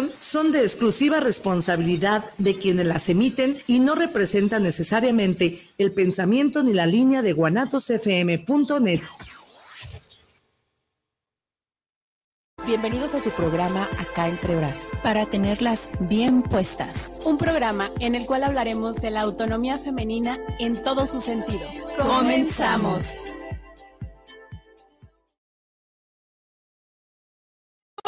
información son de exclusiva responsabilidad de quienes las emiten y no representan necesariamente el pensamiento ni la línea de guanatosfm.net. Bienvenidos a su programa Acá entre Bras, para tenerlas bien puestas. Un programa en el cual hablaremos de la autonomía femenina en todos sus sentidos. Comenzamos.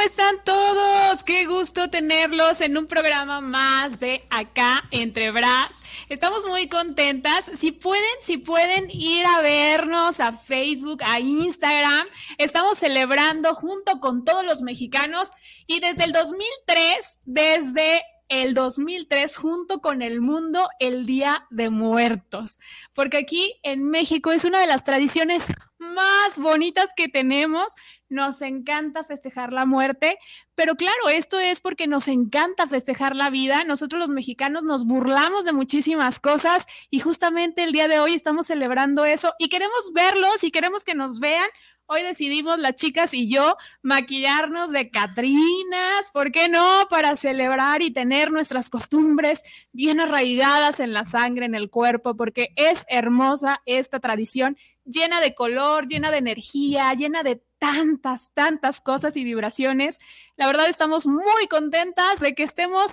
¿Cómo están todos? Qué gusto tenerlos en un programa más de Acá entre Bras. Estamos muy contentas. Si pueden, si pueden ir a vernos a Facebook, a Instagram, estamos celebrando junto con todos los mexicanos y desde el 2003, desde el 2003 junto con el mundo el Día de Muertos, porque aquí en México es una de las tradiciones más bonitas que tenemos nos encanta festejar la muerte, pero claro, esto es porque nos encanta festejar la vida. Nosotros los mexicanos nos burlamos de muchísimas cosas y justamente el día de hoy estamos celebrando eso y queremos verlos y queremos que nos vean. Hoy decidimos las chicas y yo maquillarnos de Catrinas, ¿por qué no? Para celebrar y tener nuestras costumbres bien arraigadas en la sangre, en el cuerpo, porque es hermosa esta tradición llena de color, llena de energía, llena de tantas, tantas cosas y vibraciones. La verdad estamos muy contentas de que estemos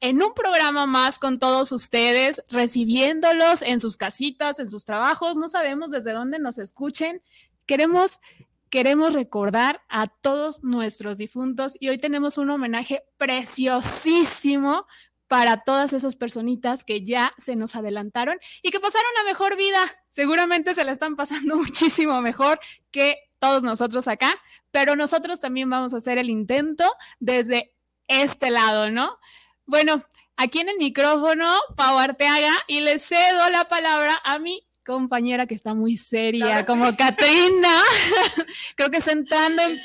en un programa más con todos ustedes, recibiéndolos en sus casitas, en sus trabajos. No sabemos desde dónde nos escuchen. Queremos queremos recordar a todos nuestros difuntos y hoy tenemos un homenaje preciosísimo para todas esas personitas que ya se nos adelantaron y que pasaron a mejor vida. Seguramente se la están pasando muchísimo mejor que todos nosotros acá, pero nosotros también vamos a hacer el intento desde este lado, ¿no? Bueno, aquí en el micrófono, Pau Arteaga, y le cedo la palabra a mi compañera que está muy seria, como Katrina. Creo que está entrando en,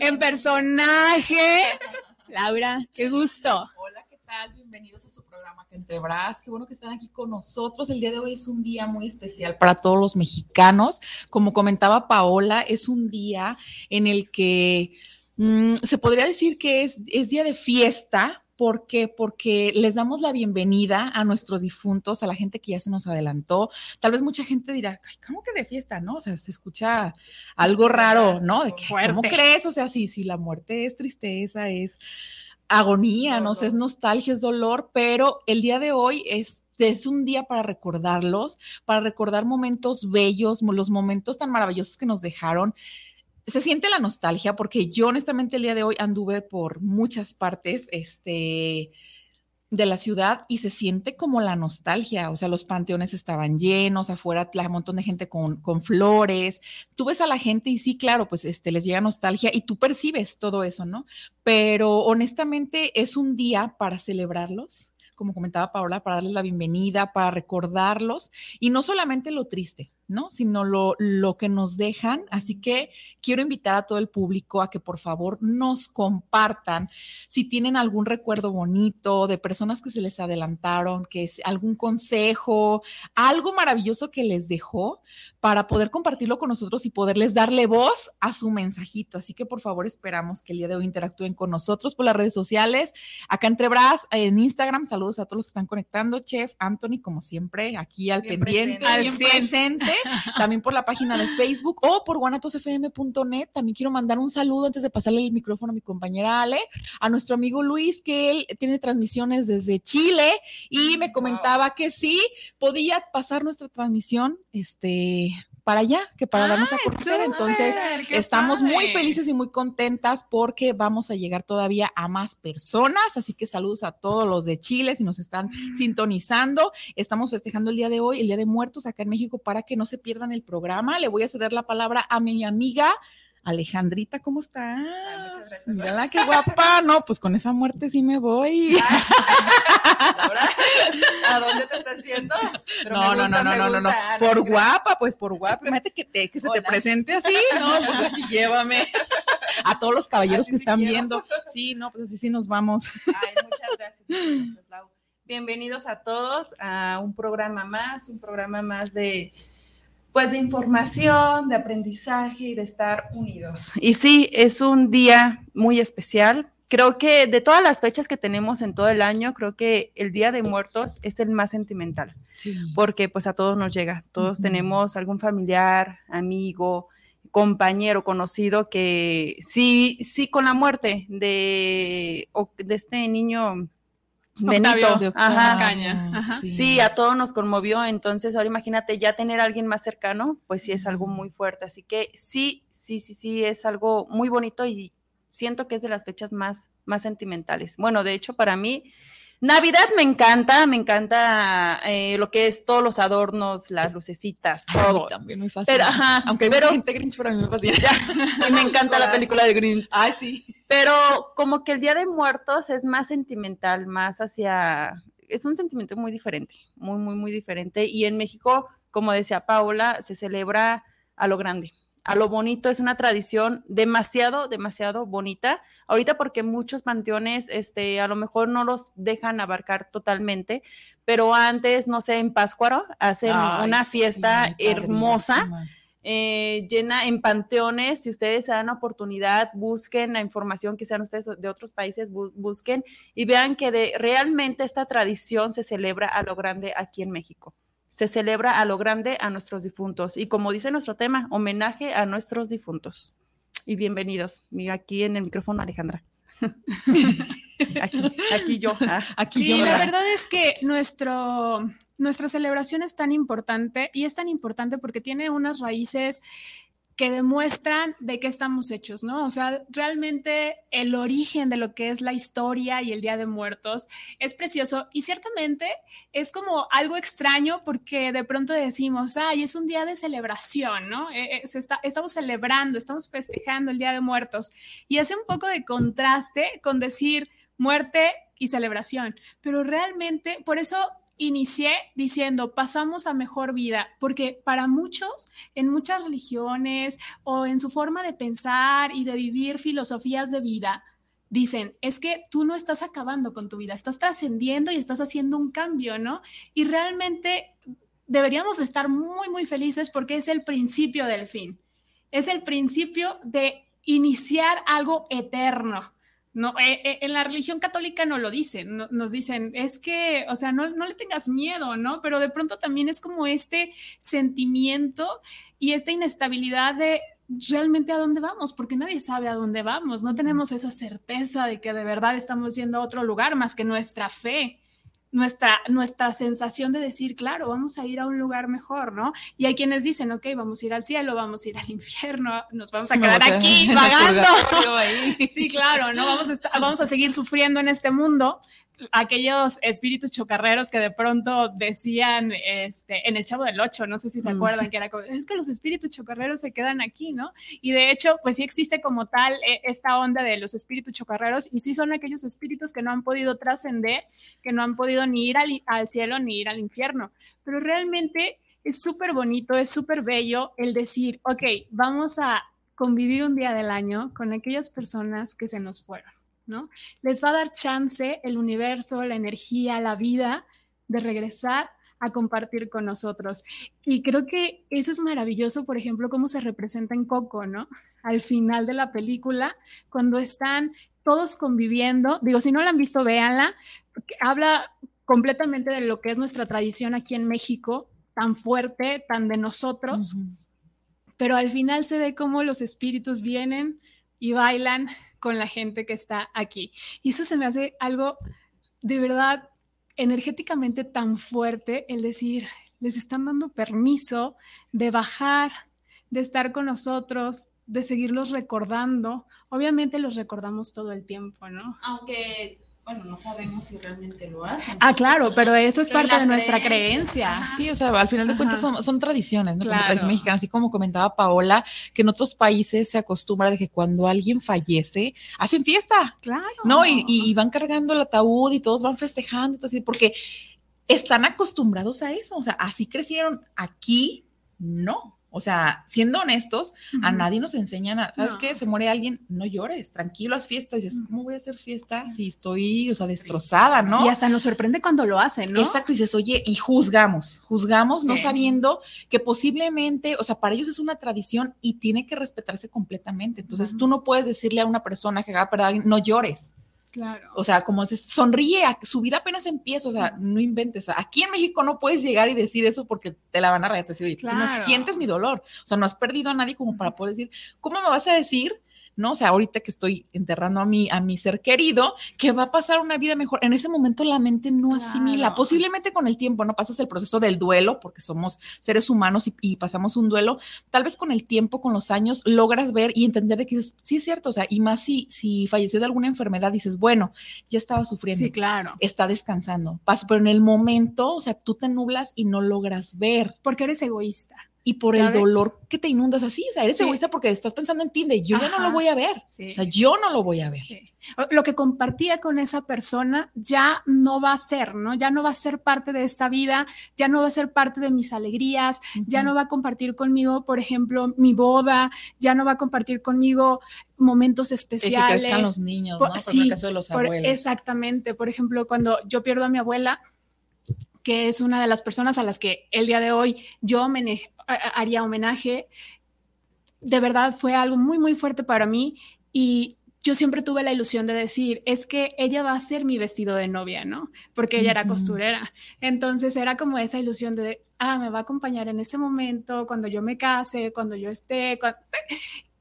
en personaje. Laura, qué gusto. Bienvenidos a su programa Que Entre Bras. Qué bueno que están aquí con nosotros. El día de hoy es un día muy especial para todos los mexicanos. Como comentaba Paola, es un día en el que mm, se podría decir que es, es día de fiesta ¿Por qué? Porque les damos la bienvenida a nuestros difuntos, a la gente que ya se nos adelantó. Tal vez mucha gente dirá, ¿cómo que de fiesta? ¿No? O sea, se escucha algo raro, ¿no? De que, ¿Cómo crees? O sea, si, si la muerte es tristeza, es agonía, no sé, es nostalgia, es dolor, pero el día de hoy es es un día para recordarlos, para recordar momentos bellos, los momentos tan maravillosos que nos dejaron. Se siente la nostalgia porque yo honestamente el día de hoy anduve por muchas partes este, de la ciudad y se siente como la nostalgia, o sea, los panteones estaban llenos, afuera un montón de gente con, con, flores, tú ves a la gente y sí, claro, pues este, les llega nostalgia y tú percibes todo eso, ¿no? Pero honestamente es un día para celebrarlos como comentaba Paola, para darles la bienvenida, para recordarlos y no solamente lo triste, ¿no? Sino lo, lo que nos dejan. Así que quiero invitar a todo el público a que por favor nos compartan si tienen algún recuerdo bonito de personas que se les adelantaron, que es algún consejo, algo maravilloso que les dejó para poder compartirlo con nosotros y poderles darle voz a su mensajito. Así que por favor esperamos que el día de hoy interactúen con nosotros por las redes sociales, acá entre Bras, en Instagram. Saludos a todos los que están conectando. Chef Anthony, como siempre, aquí al pendiente, bien presente. también por la página de Facebook o por guanatosfm.net. También quiero mandar un saludo antes de pasarle el micrófono a mi compañera Ale, a nuestro amigo Luis, que él tiene transmisiones desde Chile y me comentaba que sí, podía pasar nuestra transmisión este, para allá, que para darnos a conocer. Entonces, estamos muy felices y muy contentas porque vamos a llegar todavía a más personas. Así que saludos a todos los de Chile si nos están mm. sintonizando. Estamos festejando el día de hoy, el Día de Muertos acá en México, para que no se pierdan el programa. Le voy a ceder la palabra a mi amiga. Alejandrita, ¿cómo estás? muchas gracias. Mírala, qué guapa. No, pues con esa muerte sí me voy. ¿A dónde te estás yendo? no, no, no, no, no, no, no, Por guapa, pues por guapa. Imagínate que, te, que se te presente así. No, pues así llévame. A todos los caballeros que están viendo. Sí, no, pues así sí nos vamos. Ay, muchas gracias. Bienvenidos a todos a un programa más, un programa más de pues de información, de aprendizaje y de estar unidos. Y sí, es un día muy especial. creo que de todas las fechas que tenemos en todo el año, creo que el Día de Muertos es el más sentimental, porque pues a todos nos llega, todos tenemos algún familiar, amigo, compañero, conocido que sí, sí con la muerte de, de este niño Benito, ajá, Sí. a todos nos conmovió, entonces ahora imagínate ya tener a alguien más cercano, pues sí es algo muy fuerte, así que sí, sí, sí, sí, es algo muy bonito y siento que es de las fechas más, más sentimentales. Bueno, de hecho, para mí, Navidad me encanta, me encanta eh, lo que es todos los adornos, las lucecitas, todo. también muy fácil. Aunque hay mucha gente Grinch, pero a mí me fascina. y me encanta la película de Grinch. Ay, sí. Pero como que el Día de Muertos es más sentimental, más hacia... Es un sentimiento muy diferente, muy, muy, muy diferente. Y en México, como decía Paula, se celebra a lo grande a lo bonito, es una tradición demasiado, demasiado bonita. Ahorita porque muchos panteones, este, a lo mejor no los dejan abarcar totalmente, pero antes, no sé, en Páscuaro hacen una fiesta hermosa. Eh, llena en panteones, si ustedes se dan la oportunidad, busquen la información que sean ustedes de otros países, busquen y vean que de, realmente esta tradición se celebra a lo grande aquí en México se celebra a lo grande a nuestros difuntos. Y como dice nuestro tema, homenaje a nuestros difuntos. Y bienvenidos. Aquí en el micrófono, Alejandra. aquí, yo. Ah, aquí sí, la verdad es que nuestro, nuestra celebración es tan importante y es tan importante porque tiene unas raíces que demuestran de qué estamos hechos, ¿no? O sea, realmente el origen de lo que es la historia y el Día de Muertos es precioso y ciertamente es como algo extraño porque de pronto decimos, ay, es un día de celebración, ¿no? Eh, eh, está, estamos celebrando, estamos festejando el Día de Muertos y hace un poco de contraste con decir muerte y celebración, pero realmente por eso inicié diciendo, pasamos a mejor vida, porque para muchos, en muchas religiones o en su forma de pensar y de vivir filosofías de vida, dicen, es que tú no estás acabando con tu vida, estás trascendiendo y estás haciendo un cambio, ¿no? Y realmente deberíamos estar muy, muy felices porque es el principio del fin, es el principio de iniciar algo eterno no, eh, eh, en la religión católica no lo dicen, nos dicen, es que, o sea, no, no, le tengas miedo, ¿no? Pero de pronto también es como este sentimiento y esta inestabilidad de realmente a dónde vamos, porque nadie sabe a dónde vamos, no tenemos esa certeza de que de verdad estamos yendo a otro lugar más que nuestra fe nuestra, nuestra sensación de decir, claro, vamos a ir a un lugar mejor, ¿no? Y hay quienes dicen, ok, vamos a ir al cielo, vamos a ir al infierno, nos vamos a quedar aquí pagando. sí, claro, ¿no? Vamos a, vamos a seguir sufriendo en este mundo, aquellos espíritus chocarreros que de pronto decían este, en el Chavo del Ocho, no sé si se mm. acuerdan, que era como, es que los espíritus chocarreros se quedan aquí, ¿no? Y de hecho, pues sí existe como tal eh, esta onda de los espíritus chocarreros y sí son aquellos espíritus que no han podido trascender, que no han podido ni ir al, al cielo ni ir al infierno, pero realmente es súper bonito, es súper bello el decir, ok, vamos a convivir un día del año con aquellas personas que se nos fueron ¿no? Les va a dar chance el universo, la energía, la vida de regresar a compartir con nosotros. Y creo que eso es maravilloso, por ejemplo, cómo se representa en Coco, ¿no? Al final de la película, cuando están todos conviviendo, digo, si no la han visto, véanla, habla completamente de lo que es nuestra tradición aquí en México, tan fuerte, tan de nosotros, pero al final se ve cómo los espíritus vienen y bailan con la gente que está aquí. Y eso se me hace algo de verdad energéticamente tan fuerte el decir, les están dando permiso de bajar, de estar con nosotros, de seguirlos recordando. Obviamente los recordamos todo el tiempo, ¿no? Aunque bueno, no sabemos si realmente lo hacen. Ah, claro, pero eso es parte de nuestra creencia. Sí, o sea, al final de cuentas son, tradiciones, ¿no? Como tradición mexicana, así como comentaba Paola, que en otros países se acostumbra de que cuando alguien fallece, hacen fiesta. Claro. ¿No? Y, van cargando el ataúd y todos van festejando, así, porque están acostumbrados a eso, o sea, así crecieron aquí, no. O sea, siendo honestos, a nadie nos enseñan a, ¿sabes No. qué? Se muere alguien, no llores, tranquilo, haz fiesta. Y dices, ¿cómo voy a hacer fiesta si estoy, o sea, destrozada, ¿no? Y hasta nos sorprende cuando lo hacen, ¿no? Exacto, y dices, oye, y juzgamos, juzgamos no sabiendo que posiblemente, o sea, para ellos es una tradición y tiene que respetarse completamente. Entonces, tú no puedes decirle a una persona que acaba de perder a alguien, no llores. Claro. O sea, como dices, sonríe, a- su vida apenas empieza, o sea, no inventes. Aquí en México no puedes llegar y decir eso porque te la van a rayar. Te decir, oye, tú no sientes mi dolor. O sea, no has perdido a nadie como para poder decir, ¿cómo me vas a decir? ¿No? O sea, ahorita que estoy enterrando a mi, a mi ser querido, que va a pasar una vida mejor. En ese momento la mente no asimila. Posiblemente con el tiempo, ¿no? Pasas el proceso del duelo, porque somos seres humanos y, y pasamos un duelo. Tal vez con el tiempo, con los años, logras ver y entender de que sí es cierto, o sea, y más si, si falleció de alguna enfermedad, dices, bueno, ya estaba sufriendo Sí, claro. está descansando. Paso, pero en el momento, o sea, tú te nublas y no logras ver. Porque eres egoísta. Y por ¿Sabes? el dolor que te inundas así, o sea, eres Sí. egoísta porque estás pensando en ti, de yo ya no lo Ajá. voy a ver. Sí. O sea, yo no lo voy a ver. Sí. Lo que compartía con esa persona ya no va a ser, ¿no? Ya no va a ser parte de esta vida, ya no va a ser parte de mis alegrías, ya no va a compartir conmigo, por ejemplo, mi boda, ya no va a compartir conmigo momentos El que especiales. crezcan los niños, Por- ¿no? Por el caso de los Por- abuelos. exactamente. Por ejemplo, cuando yo pierdo a mi abuela, que es una de las personas a las que el día de hoy yo haría homenaje, de verdad fue algo muy, muy fuerte para mí y yo siempre tuve la ilusión de decir, es que ella va a ser mi vestido de novia, ¿no? Porque ella era costurera. Entonces era como esa ilusión de, ah, me va a acompañar en ese momento, cuando yo me case, cuando yo esté. cuando-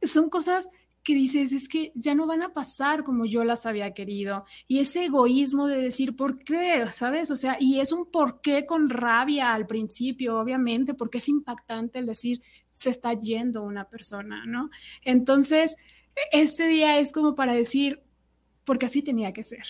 Son cosas que dices, es que ya no van a pasar como yo las había querido. Y ese egoísmo de decir, ¿por qué? ¿Sabes? O sea, y es un por qué con rabia al principio, obviamente, porque es impactante el decir, se está yendo una persona, ¿no? Entonces, este día es como para decir, porque así tenía que ser.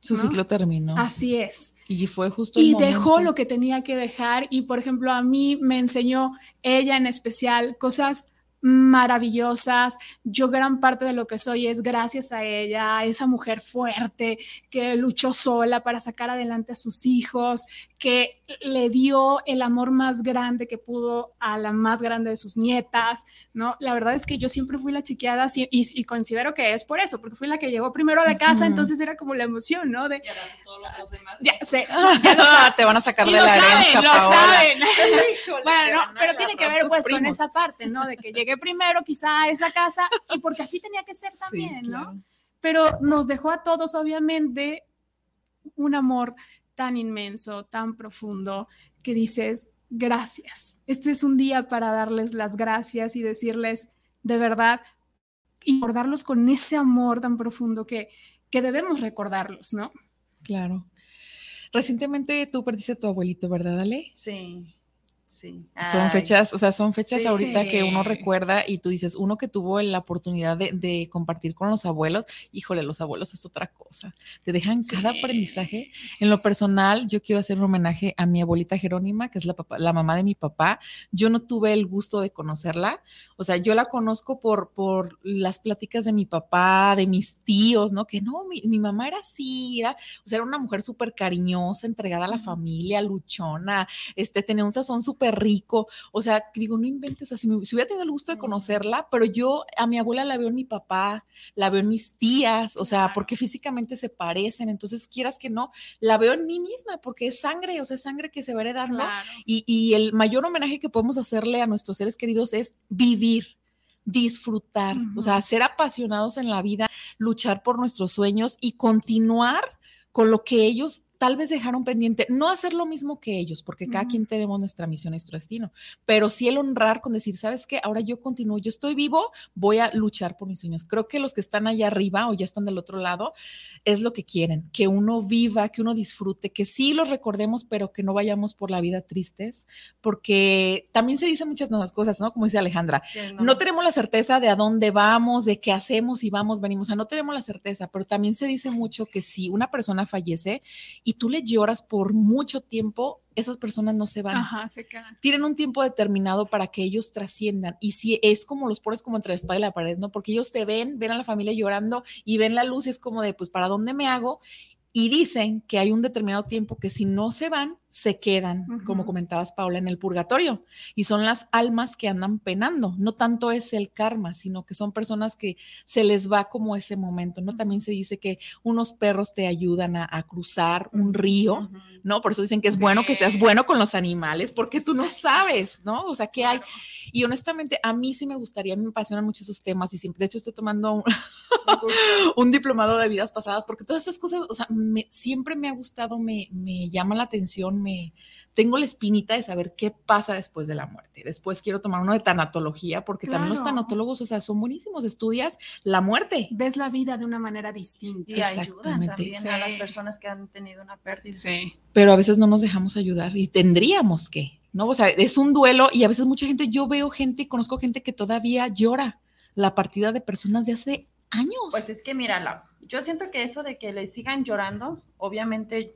Su ¿no? ciclo terminó. Así es. Y fue justo el Y dejó lo que tenía que dejar y, por ejemplo, a mí me enseñó ella en especial cosas maravillosas. Yo gran parte de lo que soy es gracias a ella, a esa mujer fuerte que luchó sola para sacar adelante a sus hijos, que le dio el amor más grande que pudo a la más grande de sus nietas, ¿no? La verdad es que yo siempre fui la chiqueada y, y considero que es por eso, porque fui la que llegó primero a la casa, Ujú. entonces era como la emoción, ¿no? De, Y ahora todos los demás. ya sé, Te van a sacar y de lo la saben, herencia, lo Paola. saben. Híjole, Bueno, no, pero tiene que ver pues con primos. esa parte, ¿no? De que llegué primero quizá a esa casa y porque así tenía que ser Sí, también, ¿no? Pero nos dejó a todos, obviamente, un amor tan inmenso, tan profundo, que dices, gracias. Este es un día para darles las gracias y decirles, de verdad, y recordarlos con ese amor tan profundo que, que debemos recordarlos, ¿no? Claro. Recientemente tú perdiste a tu abuelito, ¿verdad, Ale? Sí, sí. Son fechas, o sea, son fechas Sí, ahorita que uno sí. recuerda y tú dices, uno que tuvo la oportunidad de, de compartir con los abuelos, híjole, los abuelos es otra cosa, te dejan cada Sí. aprendizaje. En lo personal, yo quiero hacer un homenaje a mi abuelita Jerónima, que es la, papá- la mamá de mi papá. Yo no tuve el gusto de conocerla, o sea, yo la conozco por, por las pláticas de mi papá, de mis tíos, ¿no? Que no, mi, mi mamá era así, era, o sea, era una mujer súper cariñosa, entregada a la familia, luchona, este, tenía un sazón súper rico. O sea, digo, no inventes, o sea, si, me- si hubiera tenido el gusto de conocerla, pero yo a mi abuela la veo en mi papá, la veo en mis tías, o sea, porque físicamente se parecen, entonces quieras que no, la veo en mí misma, porque es sangre, o sea, es sangre que se va heredando. Claro. Y, y el mayor homenaje que podemos hacerle a nuestros seres queridos es vivir, disfrutar, o sea, ser apasionados en la vida, luchar por nuestros sueños y continuar con lo que ellos tal vez dejaron pendiente, no hacer lo mismo que ellos, porque cada Ujú. quien tenemos nuestra misión y nuestro destino, pero sí el honrar con decir, ¿sabes qué? Ahora yo continúo, yo estoy vivo, voy a luchar por mis sueños. Creo que los que están allá arriba o ya están del otro lado, es lo que quieren, que uno viva, que uno disfrute, que sí los recordemos, pero que no vayamos por la vida tristes, porque también se dicen muchas cosas, ¿no? Como dice Alejandra, que no tenemos la certeza de a dónde vamos, de qué hacemos y vamos, venimos, o sea, no tenemos la certeza, pero también se dice mucho que si una persona fallece y tú le lloras por mucho tiempo, esas personas no se van. Ajá, se quedan. Tienen un tiempo determinado para que ellos trasciendan. Y si es como los pones como entre la espada y la pared, ¿no? Porque ellos te ven, ven a la familia llorando y ven la luz y es como de, pues, ¿para dónde me hago? y dicen que hay un determinado tiempo que si no se van, se quedan, como comentabas, Paula, en el purgatorio. Y son las almas que andan penando. No tanto es el karma, sino que son personas que se les va como ese momento, ¿no? También se dice que unos perros te ayudan a, cruzar un río, ¿no? Por eso dicen que es bueno que seas bueno con los animales, porque tú no sabes, ¿no? O sea, ¿qué hay? Y honestamente, a mí sí me gustaría, me apasionan mucho esos temas y siempre, de hecho, estoy tomando un, un diplomado de vidas pasadas, porque todas estas cosas, o sea, siempre me ha gustado, me, me llama la atención, me tengo la espinita de saber qué pasa después de la muerte. Después quiero tomar uno de tanatología, porque también los tanatólogos, o sea, son buenísimos, estudias la muerte. Ves la vida de una manera distinta. Y ayudan también a las personas que han tenido una pérdida. Sí. Pero a veces no nos dejamos ayudar y tendríamos que, ¿no? O sea, es un duelo y a veces mucha gente, yo veo gente y conozco gente que todavía llora la partida de personas de hace años. Pues es que mira, yo siento que eso de que le sigan llorando, obviamente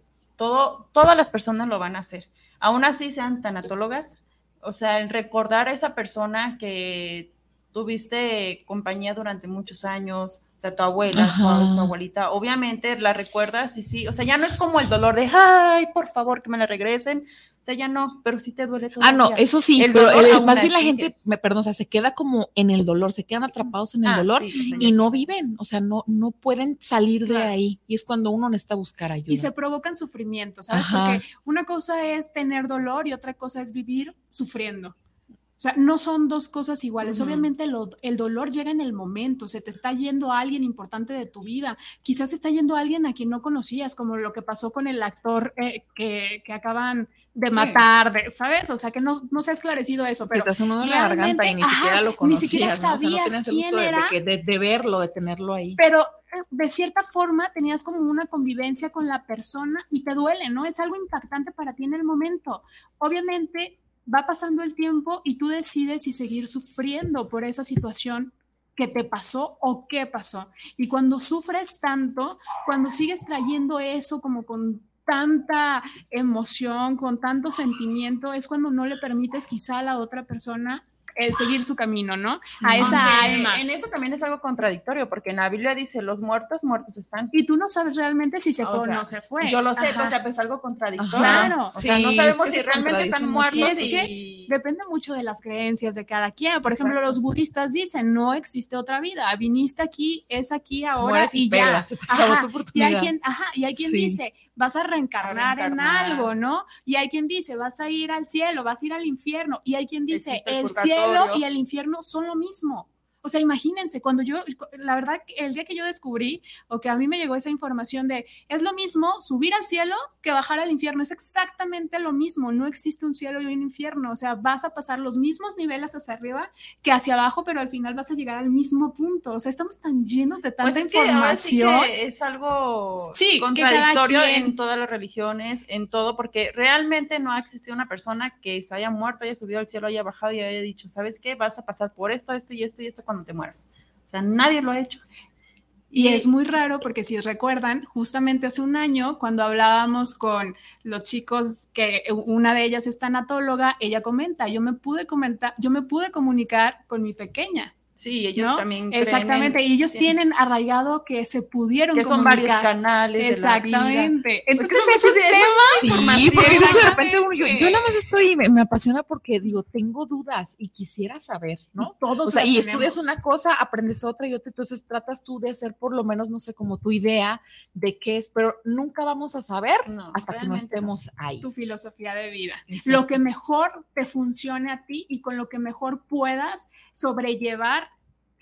todas las personas lo van a hacer. Aún así sean tanatólogas, o sea, el recordar a esa persona que tuviste compañía durante muchos años, o sea, tu abuela, tu, abuelita, obviamente la recuerdas y sí, o sea, ya no es como el dolor de, ay, por favor, que me la regresen, o sea, ya no, pero sí te duele todo. Ah, no, eso sí, pero eh, más bien la gente, me perdón, o sea, se queda como en el dolor, se quedan atrapados en el ah, dolor y no viven, o sea, no, no pueden salir de ahí. Y es cuando uno necesita buscar ayuda. Y se provocan sufrimiento, ¿sabes? Porque una cosa es tener dolor y otra cosa es vivir sufriendo. O sea, no son dos cosas iguales. Obviamente el dolor llega en el momento, se te está yendo a alguien importante de tu vida, quizás está yendo a alguien a quien no conocías, como lo que pasó con el actor eh, que, que, acaban de matar, ¿sabes? O sea, que no, no se ha esclarecido eso, pero... Te de la garganta y ni siquiera lo conocías, ni siquiera sabías ¿no? quién era. De, de, verlo, de tenerlo ahí. Pero eh, de cierta forma tenías como una convivencia con la persona y te duele, ¿no? Es algo impactante para ti en el momento. Obviamente va pasando el tiempo y tú decides si seguir sufriendo por esa situación que te pasó o qué pasó. Y cuando sufres tanto, cuando sigues trayendo eso como con tanta emoción, con tanto sentimiento, es cuando no le permites quizá a la otra persona el seguir su camino, ¿no? A esa alma. En eso también es algo contradictorio, porque en la Biblia dice, los muertos, muertos están. Y tú no sabes realmente si se fue o, no se fue. Yo lo sé, o sea, pues es algo contradictorio. Claro. O sea, no sabemos si realmente están muertos. Y es que depende mucho de las creencias de cada quien. Por ejemplo, los budistas dicen, no existe otra vida. Viniste aquí, es aquí ahora y, ya. y hay quien, ajá, y hay quien dice, vas a reencarnar, en algo, ¿no? Y hay quien dice, vas a ir al cielo, vas a ir al infierno. Y hay quien dice, el cielo y el infierno son lo mismo. O sea, imagínense, cuando yo, la verdad, el día que yo descubrí o que a mí me llegó esa información de, es lo mismo subir al cielo que bajar al infierno, es exactamente lo mismo, no existe un cielo y un infierno, o sea, vas a pasar los mismos niveles hacia arriba que hacia abajo, pero al final vas a llegar al mismo punto, o sea, estamos tan llenos de tanta pues información. es algo sí, contradictorio en todas las religiones, en todo, porque realmente no ha existido una persona que se haya muerto, haya subido al cielo, haya bajado y haya dicho, ¿sabes qué? Vas a pasar por esto, esto y esto y esto cuando te mueras. O sea, nadie lo ha hecho. Y es muy raro porque si recuerdan, justamente hace un año, cuando hablábamos con los chicos, que una de ellas es tanatóloga, ella comenta, yo me pude comentar, yo me pude comunicar con mi pequeña Sí, ellos también. Exactamente, y ellos tienen arraigado que se pudieron que son varios canales. Exactamente. Entonces, ese tema. Sí, porque de repente yo, yo, nada más estoy, me, me, apasiona porque digo, tengo dudas y quisiera saber, ¿no? Todos. O sea, y estudias una cosa, aprendes otra y otra, entonces tratas tú de hacer por lo menos, no sé, como tu idea de qué es, pero nunca vamos a saber hasta que no estemos ahí. Tu filosofía de vida. Lo que mejor te funcione a ti y con lo que mejor puedas sobrellevar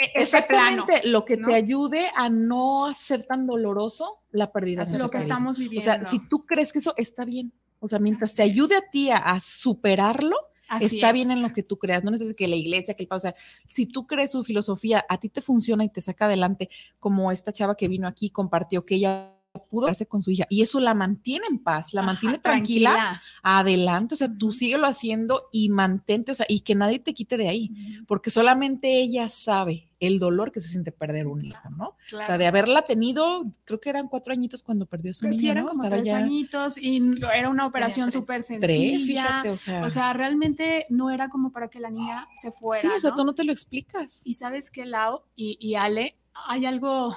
e-, Exactamente, lo que te ayude a no ser tan doloroso la pérdida de lo que estamos viviendo. O sea, si tú crees que eso está bien, o sea, mientras te ayude a ti a, superarlo, está bien en lo que tú creas, no necesitas que la iglesia, que el o sea, si tú crees su filosofía, a ti te funciona y te saca adelante, como esta chava que vino aquí compartió que ella pudo verse con su hija y eso la mantiene en paz, la mantiene tranquila, adelante, o sea, tú síguelo haciendo y mantente, o sea, y que nadie te quite de ahí, porque solamente ella sabe el dolor que se siente perder un hijo, ¿no? O sea, de haberla tenido, creo que eran cuatro añitos cuando perdió su eran como tres añitos y era una operación súper sencilla. Tres, fíjate, o sea. O sea, realmente no era como para que la niña se fuera. Sí, o sea, tú no te lo explicas. Y sabes que Lau y, y Ale, hay algo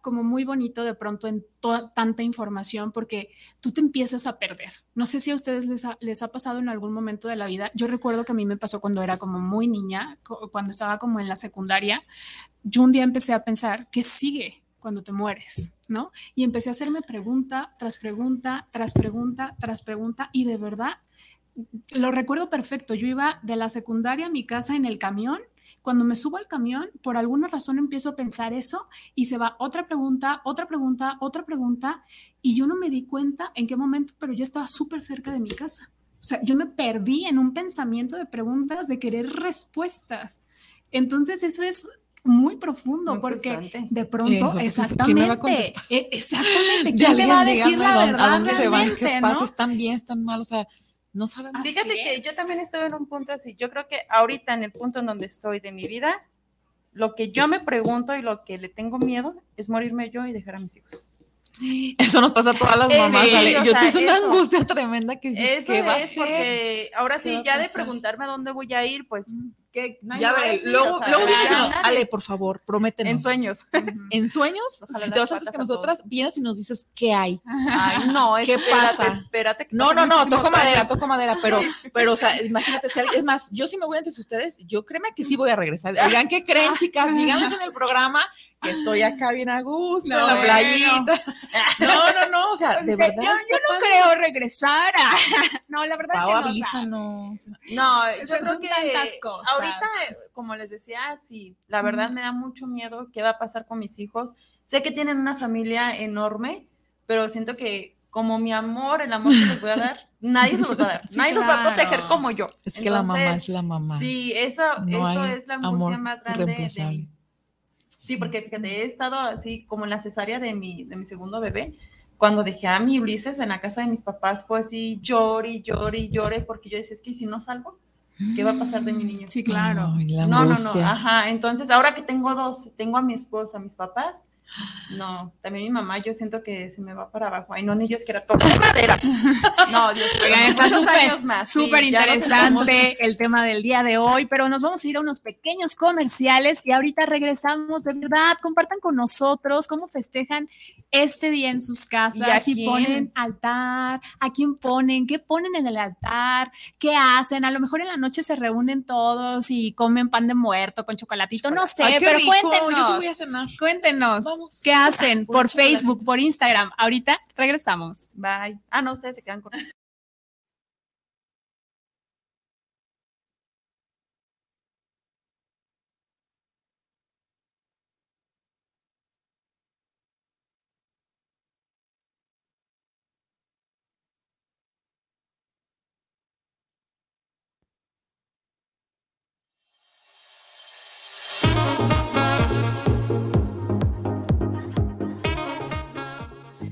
como muy bonito de pronto en toda tanta información porque tú te empiezas a perder. No sé si a ustedes les ha, les ha pasado en algún momento de la vida. Yo recuerdo que a mí me pasó cuando era como muy niña, cuando estaba como en la secundaria. Yo un día empecé a pensar, ¿qué sigue cuando te mueres? ¿No? Y empecé a hacerme pregunta tras pregunta, tras pregunta, tras pregunta y de verdad lo recuerdo perfecto. Yo iba de la secundaria a mi casa en el camión cuando me subo al camión, por alguna razón empiezo a pensar eso y se va otra pregunta, otra pregunta, otra pregunta, y yo no me di cuenta en qué momento, pero ya estaba súper cerca de mi casa. O sea, yo me perdí en un pensamiento de preguntas, de querer respuestas. Entonces, eso es muy profundo porque de pronto, exactamente, e, exactamente, ¿quién te va a decir la verdad? ¿A dónde se van? ¿Qué pasa? ¿Están bien? ¿Están mal? O sea, no sabemos. Fíjate que yo también estoy en un punto así. Yo creo que ahorita en el punto en donde estoy de mi vida, lo que yo me pregunto y lo que le tengo miedo es morirme yo y dejar a mis hijos. Eso nos pasa a todas las mamás. yo tengo una angustia tremenda que eso ¿qué va a ser? porque ahora sí, ya de preguntarme a dónde voy a ir, pues que ya veré, luego, luego vienes Ale, por favor, prométenos. En sueños. En sueños, si te vas antes que nosotras, vienes y nos dices qué hay. Ay, no, ¿qué pasa? Espérate. no, no, no, toco madera, toco madera, pero, pero, o sea, imagínate, si es más, yo sí me voy antes de ustedes, yo créeme que sí voy a regresar. Digan qué creen, chicas, díganles en el programa que estoy acá bien a gusto, en la playita. No, no, no, o sea, de verdad. Yo, yo no creo regresar. A... No, la verdad es que no. No, yo creo que tantas cosas. ahorita, como les decía, sí, la verdad me da mucho miedo qué va a pasar con mis hijos. Sé que tienen una familia enorme, pero siento que como mi amor, el amor que les voy a dar, nadie se los va a dar. nadie los va a proteger como yo. Es que la mamá es la mamá. Sí, eso, eso es la angustia más grande de mí. Sí, porque fíjate, he estado así como en la cesárea de mi, de mi segundo bebé. Cuando dejé a mi Ulises en la casa de mis papás, fue así, llore, llore, llore, porque yo decía, es que si no salgo, ¿qué va a pasar de mi niño? Sí, claro. no, no, no, ajá. Entonces, ahora que tengo dos, tengo a mi esposa, a mis papás, no, también mi mamá, yo siento que se me va para abajo. Ay, no, ni Dios quiera tocar madera. No, Dios Oigan, está súper, súper interesante el tema del día de hoy, pero nos vamos a ir a unos pequeños comerciales y ahorita regresamos. De verdad, compartan con nosotros cómo festejan este día en sus casas, si ponen altar, a quién ponen, qué ponen en el altar, qué hacen. A lo mejor en la noche se reúnen todos y comen pan de muerto con chocolatito, no sé, pero cuéntenos. Yo voy a cenar. Cuéntenos. ¿Qué hacen por Facebook, por Instagram? Ahorita regresamos. Bye. Ah, no, ustedes se quedan con.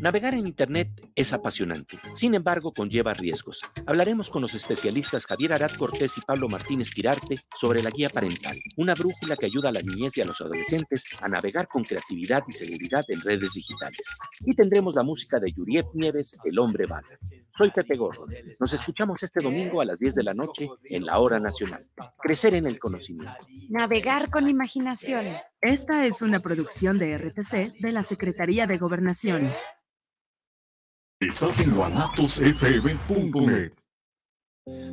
Navegar en Internet es apasionante, sin embargo conlleva riesgos. Hablaremos con los especialistas Javier Arad Cortés y Pablo Martínez Quirarte sobre la guía parental, una brújula que ayuda a la niñez y a los adolescentes a navegar con creatividad y seguridad en redes digitales. Y tendremos la música de Yuriet Nieves, El Hombre Vaga. Soy Pepe Gordo. Nos escuchamos este domingo a las 10 de la noche en la Hora Nacional. Crecer en el conocimiento. Navegar con imaginación. Esta es una producción de RTC de la Secretaría de Gobernación. Estás en guanatosfm.net.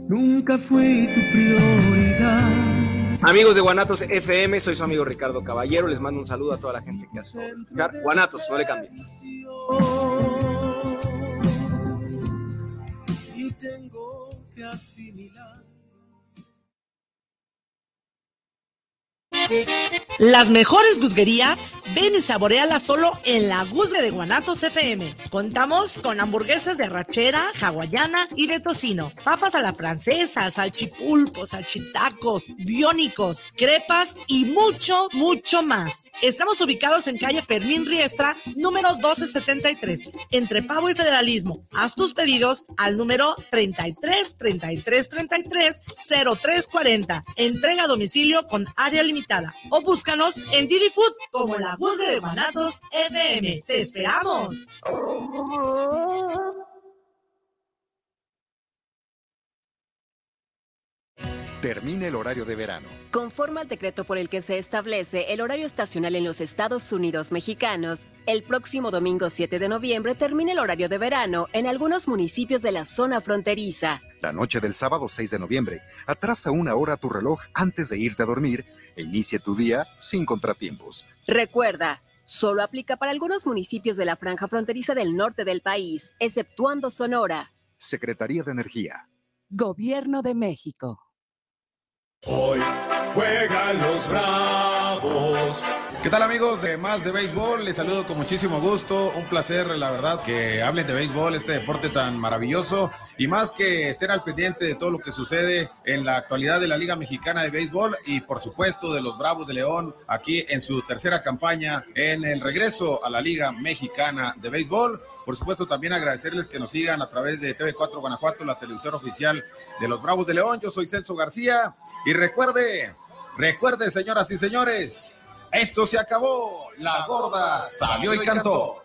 Nunca fui tu prioridad. Amigos de Guanatos FM, soy su amigo Ricardo Caballero. Les mando un saludo a toda la gente que hace escuchar. Guanatos, no le cambies. Y tengo que asimilar. Las mejores guzguerías, ven y saborealas solo en la Guzga de Guanatos FM. Contamos con hamburguesas de rachera, hawaiana y de tocino, papas a la francesa, salchipulpos, salchitacos, biónicos, crepas y mucho, mucho más. Estamos ubicados en calle Fermín Riestra, número 1273, entre Pavo y Federalismo. Haz tus pedidos al número 33 33 33 0340. Entrega a domicilio con área limitada o búscanos en Didi Food como la voz de Guanatos FM. ¡Te esperamos! Termina el horario de verano. Conforme al decreto por el que se establece el horario estacional en los Estados Unidos mexicanos, el próximo domingo 7 de noviembre termina el horario de verano en algunos municipios de la zona fronteriza. La noche del sábado 6 de noviembre, atrasa una hora tu reloj antes de irte a dormir e inicia tu día sin contratiempos. Recuerda, solo aplica para algunos municipios de la franja fronteriza del norte del país, exceptuando Sonora. Secretaría de Energía. Gobierno de México. Hoy juegan los Bravos. ¿Qué tal amigos de Más de Béisbol? Les saludo con muchísimo gusto. Un placer, la verdad, que hablen de béisbol, este deporte tan maravilloso. Y más que estén al pendiente de todo lo que sucede en la actualidad de la Liga Mexicana de Béisbol y por supuesto de los Bravos de León aquí en su tercera campaña en el regreso a la Liga Mexicana de Béisbol. Por supuesto, también agradecerles que nos sigan a través de TV4 Guanajuato, la televisión oficial de los Bravos de León. Yo soy Celso García. Y recuerde, recuerde, señoras y señores, esto se acabó. La gorda salió y cantó.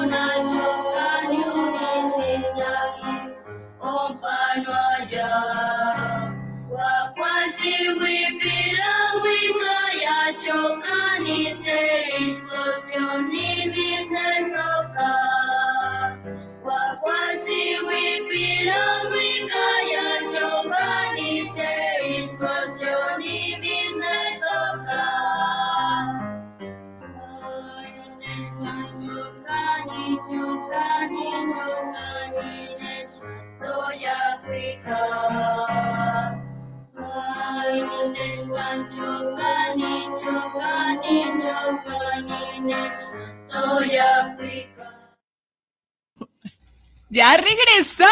Ya regresamos.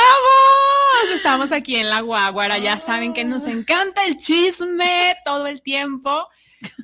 Estamos aquí en la Guaguara. Ya saben que nos encanta el chisme todo el tiempo.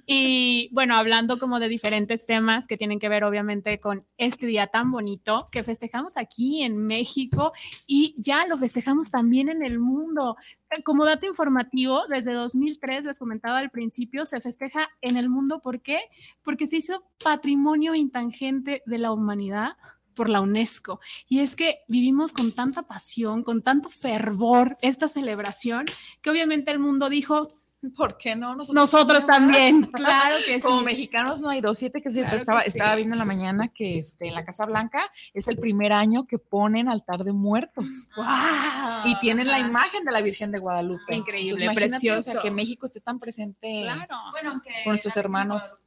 Y bueno, hablando como de diferentes temas que tienen que ver obviamente con este día tan bonito que festejamos aquí en México y ya lo festejamos también en el mundo. Como dato informativo, desde 2003, les comentaba al principio, se festeja en el mundo. ¿Por qué? Porque se hizo patrimonio intangente de la humanidad por la UNESCO. Y es que vivimos con tanta pasión, con tanto fervor esta celebración, que obviamente el mundo dijo, ¿Por qué no? Nosotros, también, claro que sí. Como mexicanos no hay dos. Fíjate que, estaba, estaba viendo en la mañana que este, en la Casa Blanca es el primer año que ponen altar de muertos. ¡Wow! Y tienen la imagen de la Virgen de Guadalupe. Increíble, precioso. que México esté tan presente claro. con nuestros hermanos.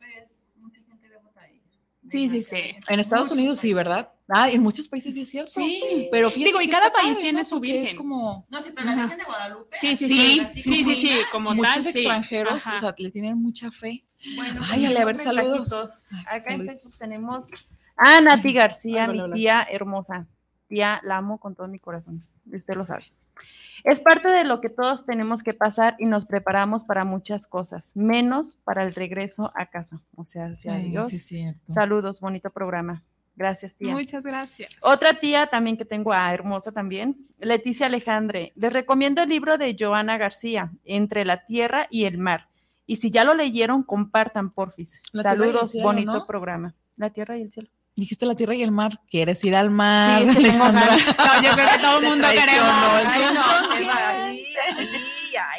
Sí, sí, sí. En Estados Unidos sí, ¿verdad? Ah, en muchos países sí es cierto. Sí. Pero Digo, y cada país tiene su virgen. Es como... No, sí, pero la Virgen de Guadalupe. Sí, sí, sí. Sí, sí, sí. Como Muchos tal, extranjeros, sí. o sea, le tienen mucha fe. Bueno, Ay, a ver, mensajitos. saludos. Acá en Facebook tenemos a Nati García, Hola, mi hola. tía hermosa. Tía, la amo con todo mi corazón. Y usted lo sabe. Es parte de lo que todos tenemos que pasar y nos preparamos para muchas cosas, menos para el regreso a casa. O sea, hacia Dios. sí. Saludos, bonito programa. Gracias, tía. Muchas gracias. Otra tía también que tengo, ah, hermosa también, Leticia Alejandre. Les recomiendo el libro de Joana García, Entre la Tierra y el Mar. Y si ya lo leyeron, compartan, porfis. La Saludos, Cielo, bonito ¿no? programa. La Tierra y el cielo. Dijiste la tierra y el mar. ¿Quieres ir al mar? Sí, es que tengo Alejandra? ganas. Yo creo que todo el mundo queremos. Ay, no,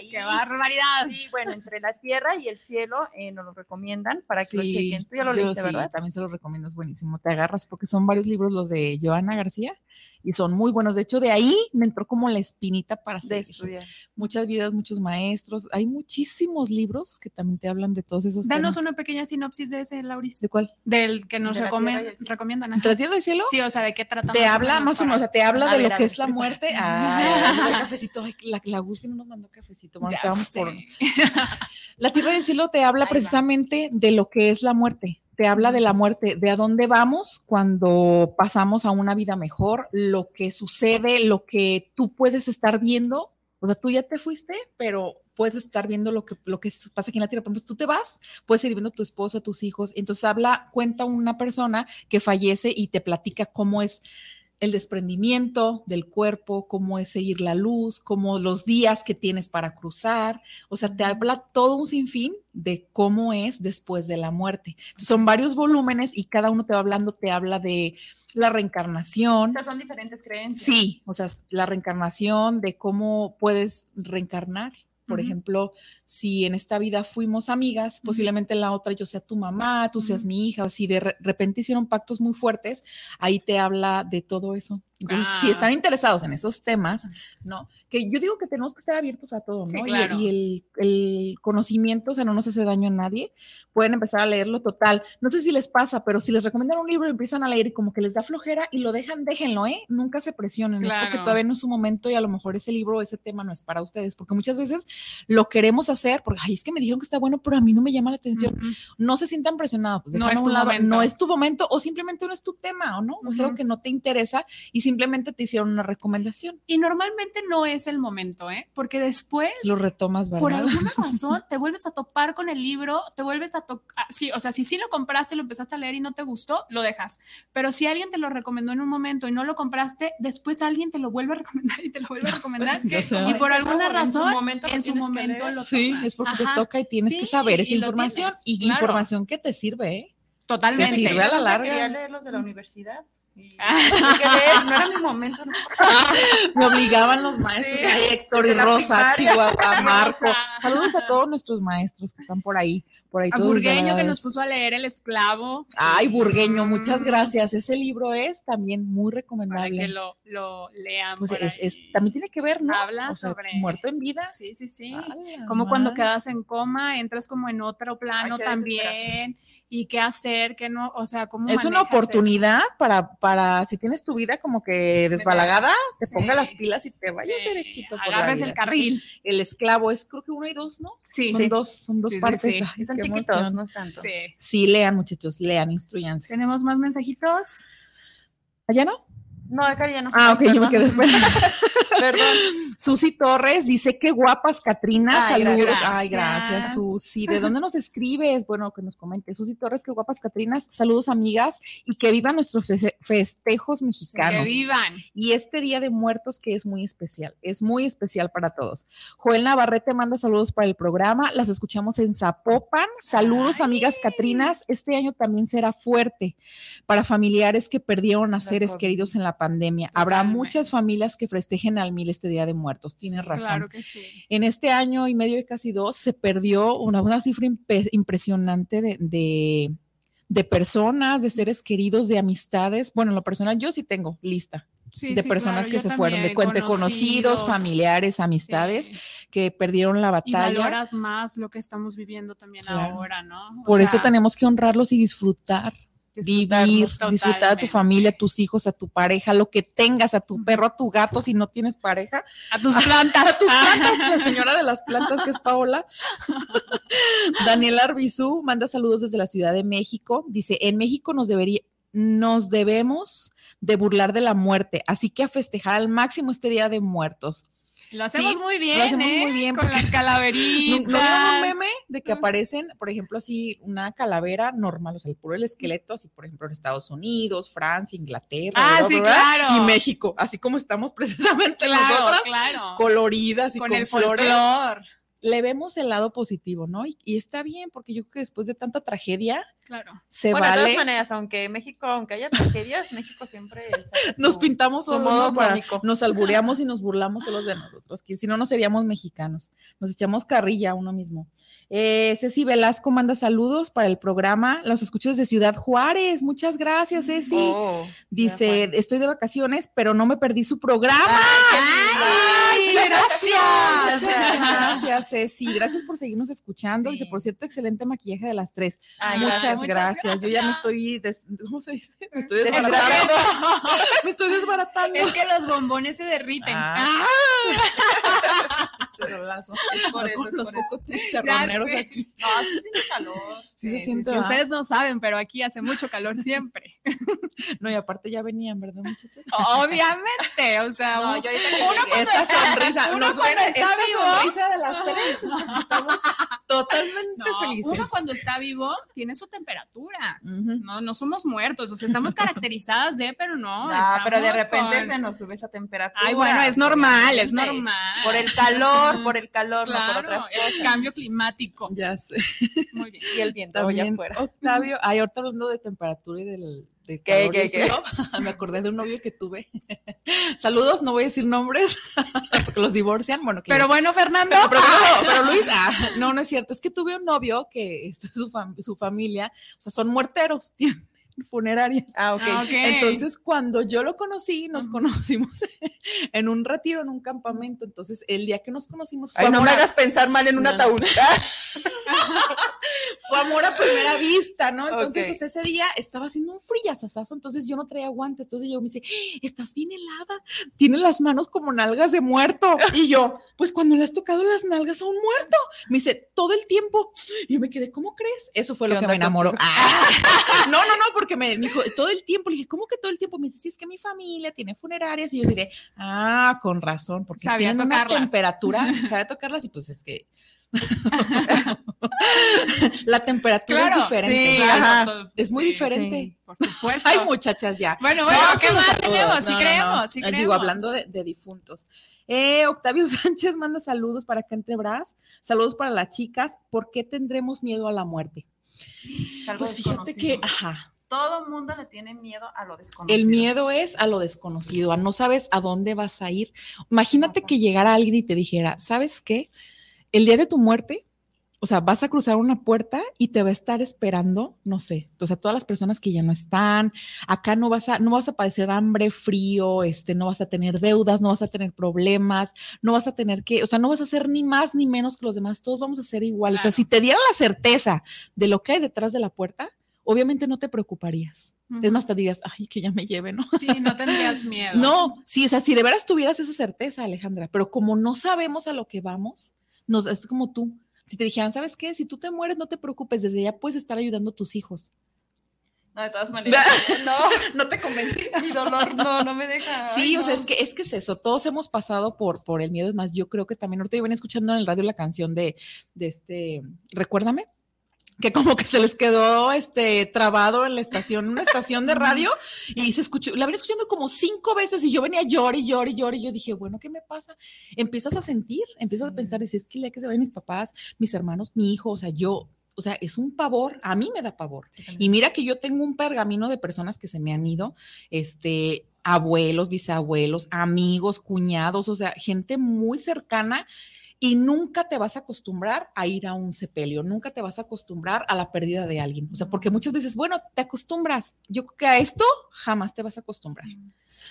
¡Qué barbaridad! Sí, bueno, entre la tierra y el cielo eh, nos lo recomiendan para que lo chequen. Tú ya lo yo leíste, sí, ¿verdad? También se lo recomiendo, es buenísimo. Te agarras porque son varios libros los de Joana García y son muy buenos. De hecho, de ahí me entró como la espinita para estudiar. Muchas vidas, muchos maestros. Hay muchísimos libros que también te hablan de todos esos Danos temas. una pequeña sinopsis de ese, Lauris. ¿De cuál? Del que nos De recomiendan. ¿Entre tierra y el cielo? Sí, o sea, ¿de qué trata Te habla más o menos, o sea, te habla A de ver, lo que ver, es la muerte. Ay, el cafecito, ay, la, la no nos mandó cafecito. Bueno, Ya te vamos sé. por, La tierra y el cielo te habla Ahí va. precisamente de lo que es la muerte. Te habla de la muerte, de a dónde vamos cuando pasamos a una vida mejor, lo que sucede, lo que tú puedes estar viendo. O sea, tú ya te fuiste, pero puedes estar viendo lo que, lo que pasa aquí en la tierra. Por ejemplo, si tú te vas, puedes ir viendo a tu esposo, a tus hijos. Entonces habla, cuenta una persona que fallece y te platica cómo es el desprendimiento del cuerpo, cómo es seguir la luz, cómo los días que tienes para cruzar. O sea, te habla todo un sinfín de cómo es después de la muerte. Entonces, son varios volúmenes y cada uno te va hablando, te habla de la reencarnación. O sea, son diferentes creencias. Sí, o sea, la reencarnación, de cómo puedes reencarnar. Por ejemplo, si en esta vida fuimos amigas, posiblemente en la otra yo sea tu mamá, tú seas mi hija, si de re- repente hicieron pactos muy fuertes, ahí te habla de todo eso. Entonces, si Ah. están interesados en esos temas, ¿no? Que yo digo que tenemos que estar abiertos a todo, ¿no? Sí, Y- claro. y, el, el conocimiento, o sea, no nos hace daño a nadie, pueden empezar a leerlo total. No sé si les pasa, pero si les recomiendan un libro y empiezan a leer y como que les da flojera y lo dejan, déjenlo, ¿eh? Nunca se presionen, es porque Claro. todavía no es su momento y a lo mejor ese libro o ese tema no es para ustedes, porque muchas veces lo queremos hacer porque, ay, es que me dijeron que está bueno, pero a mí no me llama la atención. No se sientan presionados, pues No es tu lado, no es tu momento o simplemente no es tu tema, ¿o no? O es algo que no te interesa y simplemente te hicieron una recomendación. Y normalmente no es el momento, ¿eh? Porque después, Lo retomas, ¿verdad? por alguna razón, te vuelves a topar con el libro, te vuelves a tocar, sí, o sea, si sí lo compraste, lo empezaste a leer y no te gustó, lo dejas. Pero si alguien te lo recomendó en un momento y no lo compraste, después alguien te lo vuelve a recomendar y te lo vuelve a recomendar. Y por alguna Pablo, en su razón, momento lo en su que momento lo Sí, tomas. es porque Ajá. te toca y tienes que saber esa información tienes, y claro. información que te sirve, ¿eh? Totalmente. Te sirve a la larga. Quería leer los de la universidad. Y leer, no era mi momento. no. Me obligaban los maestros, Sí, ay, Héctor y Rosa. Chihuahua, Marco. Saludos a todos nuestros maestros que están por ahí, por ahí A todos Burgueño que nos puso a leer El Esclavo. Ay. Burgueño, muchas gracias. Ese libro es también muy Para recomendable. que lo, lo lean. Pues es, es- también tiene que ver, ¿no? Habla o sea, sobre- muerto en vida. Sí, sí, sí. Como cuando quedas en coma, entras como en otro plano qué también. Y qué hacer, qué no, o sea, cómo Es una eso? oportunidad para, para, si tienes tu vida como que desbalagada, te Sí. ponga las pilas y te vayas Sí, derechito por la agarres el carril. El esclavo es creo que uno y dos, ¿no? Sí, son sí. dos, son dos partes. sí. Ay, son no es tanto. Sí. Sí, lean, muchachos, lean, instruyanse. ¿Tenemos más mensajitos? ¿Allá no? No, de Cari ya no. Ah, ok, yo me quedé esperando. Perdón. Susi Torres dice, qué guapas, Catrina. Ay, Saludos. gracias. Ay, gracias, Susi. ¿De dónde nos escribes? Bueno, que nos comente. Susi Torres, qué guapas, Catrinas. Saludos, amigas, y que vivan nuestros feste- festejos Que mexicanos. vivan. y este Día de Muertos que es muy especial, es muy especial para todos. Joel Navarrete manda saludos para el programa, las escuchamos en Zapopan. Saludos, Ay. amigas Catrinas. Este año también será fuerte para familiares que perdieron a seres queridos en la pandemia. Habrá muchas familias que festejen al mil este Día de Muertos, tienes Sí, razón. Claro que sí. En este año y medio y casi dos se perdió una, una cifra impe- impresionante de, de, de personas, de seres queridos, de amistades. Bueno, en lo personal yo sí tengo lista Sí, de sí, personas claro, que se fueron, de, de conocidos, familiares, amistades Sí. que perdieron la Y batalla. valoras más lo que estamos viviendo también Claro. ahora, ¿no? O Por eso sea, tenemos que honrarlos y disfrutar. Vivir, disfrutar a tu familia, a tus hijos, a tu pareja, lo que tengas, a tu perro, a tu gato, si no tienes pareja, A tus plantas. a tus plantas, la señora de las plantas que es Paola. Daniela Arbizú manda saludos desde la Ciudad de México. Dice, en México nos debería, nos debemos de burlar de la muerte, así que a festejar al máximo este Día de Muertos. Lo hacemos Sí, muy bien, lo hacemos ¿eh? muy bien, Con las calaveritas. ¿No, no un meme de que aparecen, por ejemplo, así una calavera normal, o sea, el puro el esqueleto, así por ejemplo en Estados Unidos, Francia, Inglaterra, Ah, bla, sí, bla, claro. y México, así como estamos precisamente Claro, nosotras, claro. coloridas y Con con, el flores. Le vemos el lado positivo, ¿no? Y, y está bien, porque yo creo que después de tanta tragedia, Claro. se bueno, de vale. todas maneras, aunque México, aunque haya tragedias, México siempre es. Nos pintamos solos, modo. Para- nos albureamos y nos burlamos solos de nosotros, que si no, no seríamos mexicanos. Nos echamos carrilla a uno mismo. Eh, Ceci Velasco manda saludos para el programa. Los escucho desde Ciudad Juárez. Muchas gracias, Ceci. Oh, Dice, estoy de vacaciones, pero no me perdí su programa. ¡Ay, gracias! Gracias, Ceci. Gracias por seguirnos escuchando. Dice, por cierto, excelente maquillaje de las tres. Ay, muchas, gracias. gracias. Yo ya me estoy, des- ¿cómo se dice? Me estoy Desbaratando. me estoy desbaratando. Es que los bombones se derriten. Ah. Charolazo. Es por eso, los focos charroneros aquí. No, sí siente calor. Sí, se Sí, sí, siente, sí. ¿verdad? Ustedes no saben, pero aquí hace mucho calor siempre. No, y aparte ya venían, ¿verdad, muchachos? Obviamente, o sea, No, yo ahorita que sonrisa, uno nos ven, esta vivo, sonrisa de las tres, porque estamos totalmente no, felices. uno cuando está vivo tiene su temperatura. No, no somos muertos, o sea, estamos caracterizadas de, pero no. No, pero de repente con- se nos sube esa temperatura. Ay, bueno, es normal, es normal. Por el calor, por el calor, no por Claro, otras el cosas. cambio climático. Ya sé. Muy bien. Y el viento allá afuera. Octavio, ay, ahorita hablando de temperatura y del, frío, me acordé de un novio que tuve. Saludos, no voy a decir nombres porque los divorcian. Bueno, que Pero bueno, Fernando. Pero, pero, no, pero Luis, ah, no, no es cierto. Es que tuve un novio que este, su, fam- su familia, o sea, son muerteros, tienen funerarias. Ah, ok. Ah, ok. Entonces, cuando yo lo conocí, nos conocimos en un retiro, en un campamento. Entonces, el día que nos conocimos fue Ay, no me a- hagas pensar mal en un No. ataúd. fue amor a primera vista, ¿no? Entonces, Ok. o sea, ese día estaba haciendo un frillazazazo, entonces yo no traía guantes. Entonces yo me dice, estás bien helada, tienes las manos como nalgas de muerto. Y yo, pues cuando le has tocado las nalgas a un muerto, me dice, todo el tiempo. Y yo me quedé, ¿cómo crees? Eso fue ¿Qué lo que me enamoró. Ah, no, no, no, porque me dijo, todo el tiempo, le dije, ¿cómo que todo el tiempo? Me dice, sí, es que mi familia tiene funerarias. Y yo diré, ah, con razón, porque Sabía tienen una tocarlas. temperatura, sabe tocarlas y pues es que la temperatura Claro, es diferente. sí, es- muy Sí, diferente. sí. Por supuesto. Ay, muchachas, ya. Bueno, bueno, No, ¿qué más tenemos? Sí No, no, creemos, sí Digo, creemos. hablando de, de difuntos. Eh, Octavio Sánchez manda saludos para acá entre Bras. Saludos para las chicas. ¿Por qué tendremos miedo a la muerte? Pues fíjate que, ajá, Todo el mundo le tiene miedo a lo desconocido. el miedo es a lo desconocido, a no sabes a dónde vas a ir. Imagínate que llegara alguien y te dijera, ¿sabes qué? El día de tu muerte, o sea, vas a cruzar una puerta y te va a estar esperando, no sé, o sea, todas las personas que ya no están, acá no vas a, no vas a padecer hambre, frío, este, no vas a tener deudas, no vas a tener problemas, no vas a tener que, o sea, no vas a ser ni más ni menos que los demás, todos vamos a ser igual. O sea, si te dieran la certeza de lo que hay detrás de la puerta, obviamente no te preocuparías. Es más, te dirías, ay, que ya me lleve, ¿no? Sí, no tendrías miedo. No, sí, o sea, si de veras tuvieras esa certeza, Alejandra, pero como no sabemos a lo que vamos, nos, es como tú. Si te dijeran, ¿sabes qué? Si tú te mueres, no te preocupes, desde ya puedes estar ayudando a tus hijos. No, de todas maneras. no, No te convencí. mi dolor no, no me deja. Sí, Ay, o sea, no. es que, es que es eso, todos hemos pasado por, por el miedo, es más, yo creo que también, ahorita yo venía escuchando en el radio la canción de, de este, recuérdame, que como que se les quedó este trabado en la estación, una estación de radio, y se escuchó, la venía escuchando como cinco veces y yo venía llor y llor y llor y yo dije, bueno, ¿qué me pasa? Empiezas a sentir, empiezas a pensar, es que día que se vayan mis papás, mis hermanos, mi hijo, o sea, yo, o sea, es un pavor, a mí me da pavor. Y mira que yo tengo un pergamino de personas que se me han ido, este, abuelos, bisabuelos, amigos, cuñados, o sea, gente muy cercana y nunca te vas a acostumbrar a ir a un sepelio, nunca te vas a acostumbrar a la pérdida de alguien. O sea, porque muchas veces, bueno, te acostumbras. Yo creo que a esto jamás te vas a acostumbrar.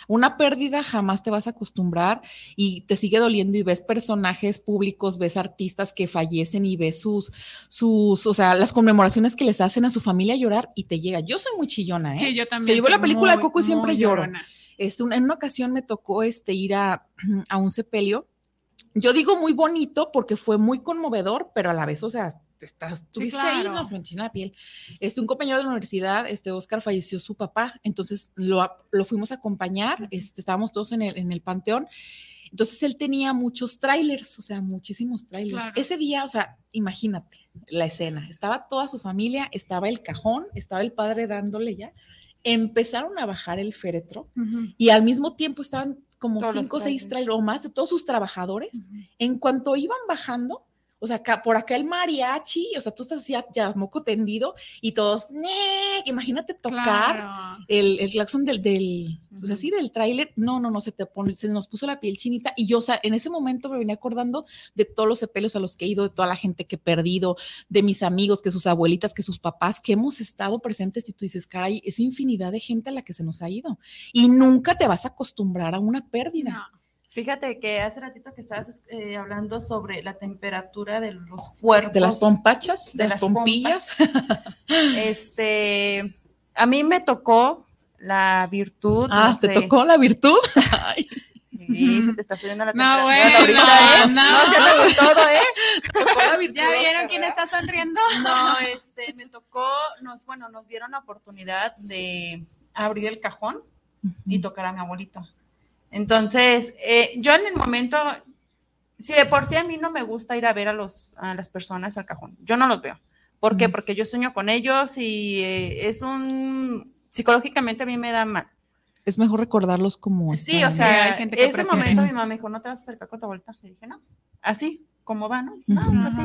Una pérdida jamás te vas a acostumbrar y te sigue doliendo y ves personajes públicos, ves artistas que fallecen y ves sus, sus, o sea, las conmemoraciones que les hacen a su familia llorar y te llega. Yo soy muy chillona, ¿eh? Sí, yo O también. yo veo la película de Coco y siempre lloro. llorona. Este, en una ocasión me tocó este, ir a, a un sepelio. Yo digo muy bonito porque fue muy conmovedor, pero a la vez, o sea, estás, estuviste ahí, claro. no, se me enchina la piel. Este, un compañero de la universidad, este, Oscar, falleció su papá, entonces lo, lo fuimos a acompañar, este, estábamos todos en el, en el panteón. Entonces él tenía muchos trailers, o sea, muchísimos trailers. Claro. Ese día, o sea, imagínate la escena, estaba toda su familia, estaba el cajón, estaba el padre dándole ya, empezaron a bajar el féretro y al mismo tiempo estaban como Todos cinco o seis trailers. trailers o más de todos sus trabajadores. En cuanto iban bajando, o sea, acá, por acá el mariachi, o sea, tú estás ya, ya moco tendido y todos, "Nee", imagínate tocar Claro. el, el claxon del, del o sea, sí, del tráiler, no, no, no, se te pone, se nos puso la piel chinita y yo, o sea, en ese momento me venía acordando de todos los sepelios a los que he ido, de toda la gente que he perdido, de mis amigos, que sus abuelitas, que sus papás, que hemos estado presentes y tú dices, caray, es infinidad de gente a la que se nos ha ido y nunca te vas a acostumbrar a una pérdida. No. Fíjate que hace ratito que estabas eh, hablando sobre la temperatura de los cuerpos. De las pompachas, de, de las las pompillas. Este, a mí me tocó la virtud. Ah, no ¿te sé, tocó la virtud? Ay, Sí, se te está subiendo la No, temperatura bueno, ahorita, ¿eh? no. se con todo, ¿eh? ¿Ya vieron quién está sonriendo? No, este, me tocó, nos, bueno, nos dieron la oportunidad de abrir el cajón y tocar a mi abuelito. Entonces, eh, yo en el momento, si de por sí a mí no me gusta ir a ver a, los, a las personas al cajón, yo no los veo. ¿Por qué? Porque yo sueño con ellos y eh, es un, psicológicamente a mí me da mal. Es mejor recordarlos como. Sí, están. o sea, hay gente que ese prefiere. momento mi mamá me dijo, no te vas a acercar con tu abuelita. Le dije, no, así, como va, ¿no? Dije, "No, pues sí.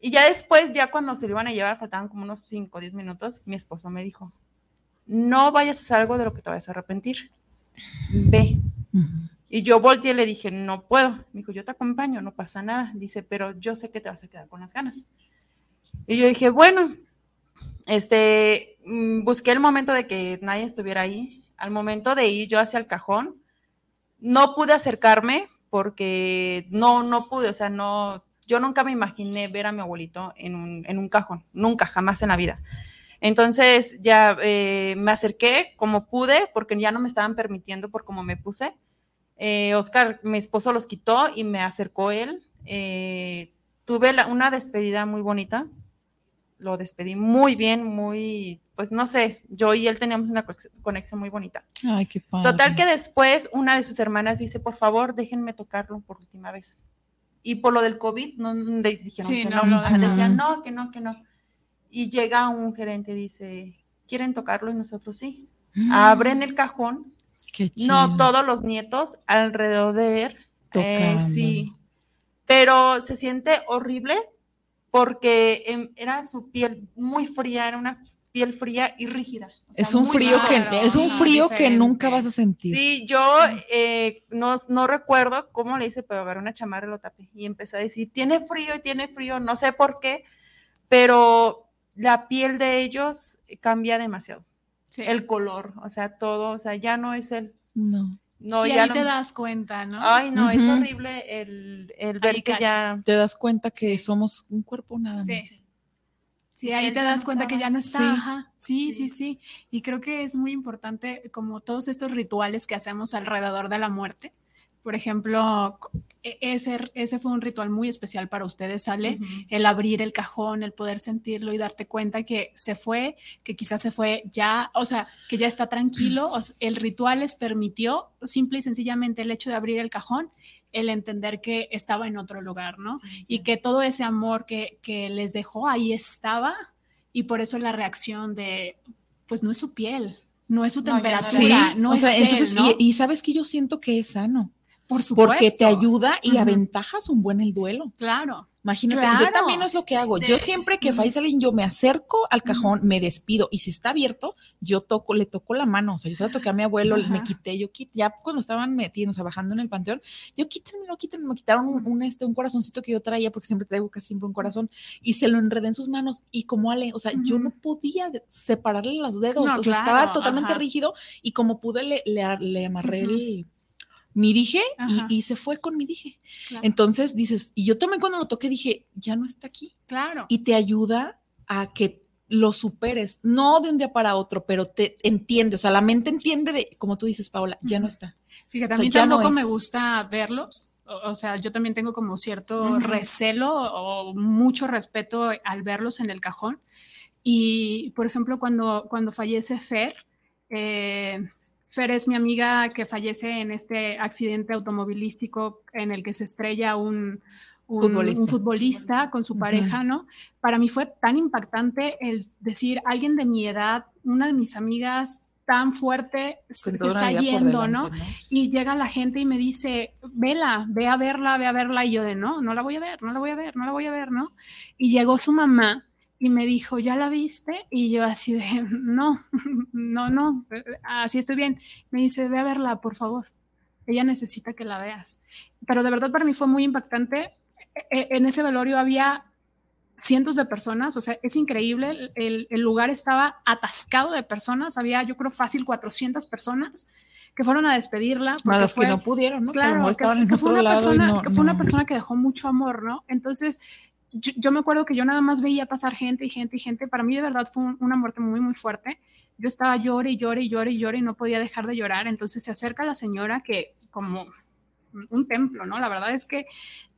Y ya después, ya cuando se lo iban a llevar, faltaban como unos 5 o 10 minutos, mi esposo me dijo, no vayas a hacer algo de lo que te vayas a arrepentir. Ve. Y yo volteé y le dije, no puedo. Me dijo, yo te acompaño, no pasa nada. Dice, pero yo sé que te vas a quedar con las ganas. Y yo dije, bueno, este, mm, busqué el momento de que nadie estuviera ahí. Al momento de ir yo hacia el cajón, no pude acercarme porque no, no pude, o sea, no, yo nunca me imaginé ver a mi abuelito en un, en un cajón, nunca, jamás en la vida. Entonces ya eh, me acerqué como pude porque ya no me estaban permitiendo por cómo me puse. Eh, Oscar, mi esposo, los quitó y me acercó él. Eh, tuve la- una despedida muy bonita. Lo despedí muy bien, muy, pues no sé, yo y él teníamos una conex- conexión muy bonita. Ay, qué padre. Total que después una de sus hermanas dice, por favor, déjenme tocarlo por última vez. Y por lo del COVID, no, dijeron Sí, que no, decían no, que no, que no. Y llega un gerente y dice, ¿quieren tocarlo? Y nosotros sí. Mm. Abren el cajón. Qué No, todos los nietos alrededor de él. eh, sí. Pero se siente horrible porque em, era su piel muy fría, era una piel fría y rígida. O sea, Es un frío que es un frío que nunca vas a sentir. Sí, yo eh, no, no recuerdo cómo le hice, pero agarré una chamarra y lo tapé y empecé a decir, tiene frío y tiene frío, no sé por qué, pero la piel de ellos cambia demasiado. Sí. El color, o sea, todo, o sea, ya no es el... No. No, y ya ahí no- te das cuenta, ¿no? Ay, no, es horrible el, el ver Ahí que ya... Te das cuenta que somos un cuerpo nada Sí. más. Sí, que ahí te das no cuenta que ya no está. Sí. ajá. Sí, sí, sí. Y creo que es muy importante como todos estos rituales que hacemos alrededor de la muerte. Por ejemplo, e- ese, ese fue un ritual muy especial para ustedes, ¿sale? El abrir el cajón, el poder sentirlo y darte cuenta que se fue, que quizás se fue ya, o sea, que ya está tranquilo. o el ritual les permitió simple y sencillamente el hecho de abrir el cajón, el entender que estaba en otro lugar, ¿no? y que todo ese amor que, que les dejó ahí estaba y por eso la reacción de, pues no es su piel, no es su no temperatura, Sí, no, o es él, entonces, ¿no? y, y sabes que yo siento que es sano, por supuesto. porque te ayuda y aventajas un buen el duelo. Claro. Imagínate, Claro. yo también es lo que hago. Yo siempre que fallece alguien, yo me acerco al cajón, me despido y si está abierto, yo toco, le toco la mano. O sea, yo se la toqué a mi abuelo, me Ajá. quité, yo quité, ya cuando estaban metidos, o sea, bajando en el panteón, yo quítenmelo, quítenmelo, me quitaron un, un, este, un corazoncito que yo traía porque siempre traigo casi siempre un corazón y se lo enredé en sus manos y como Ale, o sea, yo no podía separarle los dedos, No, o sea, claro, estaba totalmente ajá. rígido y como pude le, le, le amarré el mi dije y, y se fue con mi dije. Claro. Entonces dices, y yo también cuando lo toqué dije, ya no está aquí. Claro. Y te ayuda a que lo superes, no de un día para otro, pero te entiende, o sea, la mente entiende de, como tú dices, Paola, ya no está. Fíjate, a O sea, mí ya no tampoco me gusta verlos. O, o sea, yo también tengo como cierto Ujú. recelo o mucho respeto al verlos en el cajón. Y, por ejemplo, cuando, cuando fallece Fer, eh, Fer es mi amiga que fallece en este accidente automovilístico en el que se estrella un, un- Futbolista. un futbolista con su pareja, ¿no? Para mí fue tan impactante el decir, alguien de mi edad, una de mis amigas tan fuerte, se, se está yendo, delante, ¿no? Y llega la gente y me dice, vela, ve a verla, ve a verla. Y yo de, no, no la voy a ver, no la voy a ver, no la voy a ver, ¿no? Y llegó su mamá y me dijo, ¿ya la viste? Y yo así de, no, no, no, así estoy bien. Me dice, ve a verla, por favor. Ella necesita que la veas. Pero de verdad para mí fue muy impactante. E- e- En ese velorio había cientos de personas, o sea, es increíble, el, el lugar estaba atascado de personas, había yo creo fácil 400 personas que fueron a despedirla. Más las fue- que no pudieron, ¿no? Claro, que, que fue una persona, no- que fue una persona que dejó mucho amor, ¿no? Entonces, yo, me acuerdo que yo nada más veía pasar gente y gente y gente. Para mí de verdad fue una muerte muy, muy fuerte. Yo estaba llore y llore y llore y llore y no podía dejar de llorar. Entonces se acerca la señora que como un templo, ¿no? La verdad es que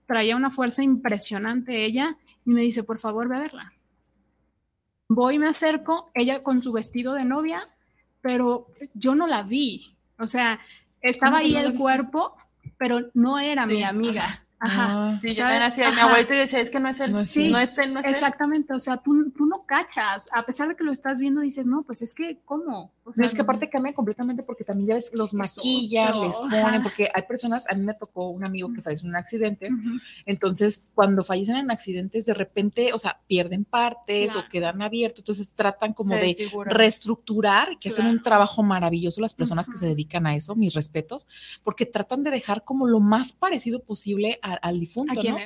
traía una fuerza impresionante ella y me dice, por favor, ve a verla. Voy, me acerco, ella con su vestido de novia, pero yo no la vi. O sea, estaba ahí el cuerpo, pero no era mi amiga. Ajá. Ah, sí, yo también hacía mi abuelito y decía, es que no es él. No es, sí, no es él, no es Exactamente, o sea, tú, tú, no cachas, a pesar de que lo estás viendo, dices, no, pues es que, ¿cómo? O sea, no, es que aparte cambia completamente porque también ya ves, los maquillan, les ponen, porque hay personas, a mí me tocó un amigo que falleció en un accidente, entonces cuando fallecen en accidentes, de repente, o sea, pierden partes o quedan abiertos, entonces tratan como de reestructurar, que hacen un trabajo maravilloso las personas que se dedican a eso, mis respetos, porque tratan de dejar como lo más parecido posible a al difunto, ¿no?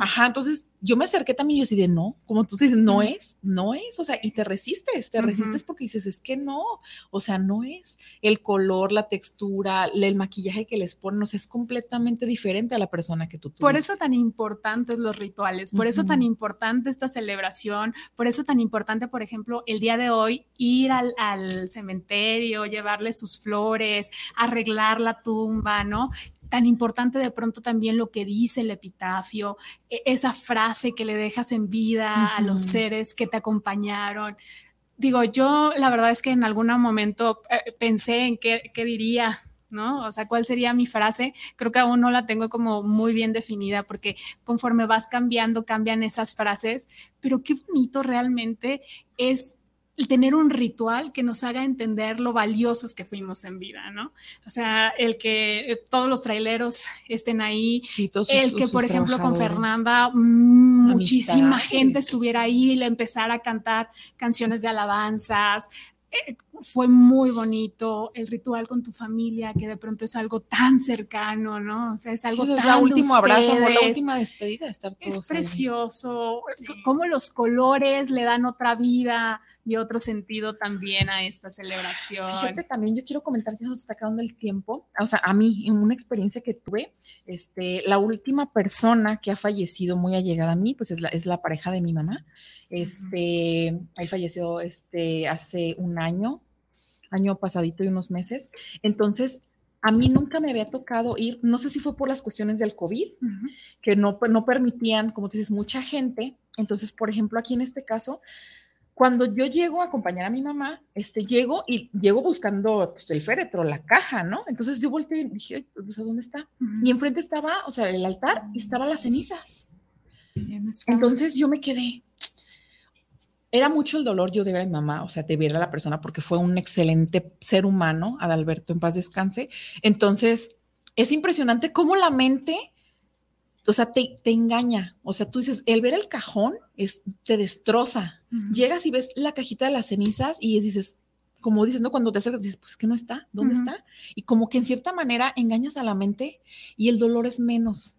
Ajá, entonces yo me acerqué también y yo así de no, como tú dices, no es, no es, o sea, y te resistes, te resistes porque dices, es que no, o sea, no es. El color, la textura, el maquillaje que les ponen, o sea, es completamente diferente a la persona que tú tienes. Por eso tan importantes los rituales, por eso tan importante esta celebración, por eso tan importante, por ejemplo, el día de hoy ir al, al cementerio, llevarle sus flores, arreglar la tumba, ¿no? tan importante de pronto también lo que dice el epitafio, e, esa frase que le dejas en vida a los seres que te acompañaron. Digo, yo la verdad es que en algún momento eh, pensé en qué, qué diría ¿no? O sea, ¿cuál sería mi frase? Creo que aún no la tengo como muy bien definida porque conforme vas cambiando, cambian esas frases, pero qué bonito realmente es el tener un ritual que nos haga entender lo valiosos que fuimos en vida, ¿no? O sea, el que eh, todos los traileros estén ahí, el que, por ejemplo, con Fernanda mm, muchísima gente estuviera ahí y le empezara a cantar canciones de alabanzas. Eh, fue muy bonito el ritual con tu familia, que de pronto es algo tan cercano, ¿no? O sea, es algo tan. Es la último abrazo, la última despedida, estar todos Es precioso, cómo los colores le dan otra vida y otro sentido también a esta celebración. Fíjate, también yo quiero comentar que se está acabando el tiempo. O sea, a mí, en una experiencia que tuve, este, la última persona que ha fallecido muy allegada a mí, pues es la, es la pareja de mi mamá. Este, él falleció este, hace un año, año pasadito y unos meses. Entonces, a mí nunca me había tocado ir, no sé si fue por las cuestiones del COVID, que no, no permitían, como tú dices, mucha gente. Entonces, por ejemplo, aquí en este caso, cuando yo llego a acompañar a mi mamá, este, llego y llego buscando pues, el féretro, la caja, ¿no? Entonces yo volteé y dije, pues, ¿a dónde está? Y enfrente estaba, o sea, el altar y estaban las cenizas. Entonces yo me quedé. Era mucho el dolor yo de ver a mi mamá, o sea, de ver a la persona, porque fue un excelente ser humano, Adalberto, en paz descanse. Entonces, es impresionante cómo la mente o sea, te, engaña. O sea, tú dices, el ver el cajón es, te destroza. Llegas y ves la cajita de las cenizas y dices, como dices, ¿no? Cuando te acercas, dices, pues que no está, ¿dónde está? Y como que en cierta manera engañas a la mente y el dolor es menos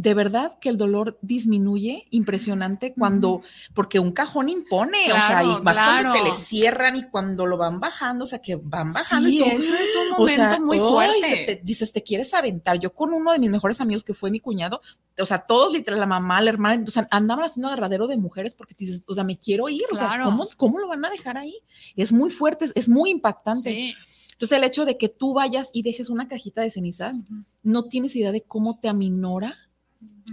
de verdad que el dolor disminuye impresionante cuando, porque un cajón impone, o sea, y más cuando te le cierran y cuando lo van bajando, o sea, que van bajando y todo. Eso es un momento muy fuerte. dices, te quieres aventar. Yo con uno de mis mejores amigos que fue mi cuñado, o sea, todos literal, la mamá, la hermana, o sea, andaban haciendo agarradero de mujeres porque dices, o sea, me quiero ir, o sea, ¿cómo, ¿cómo, lo van a dejar ahí? Es muy fuerte, es, muy impactante. Entonces, el hecho de que tú vayas y dejes una cajita de cenizas, no tienes idea de cómo te aminora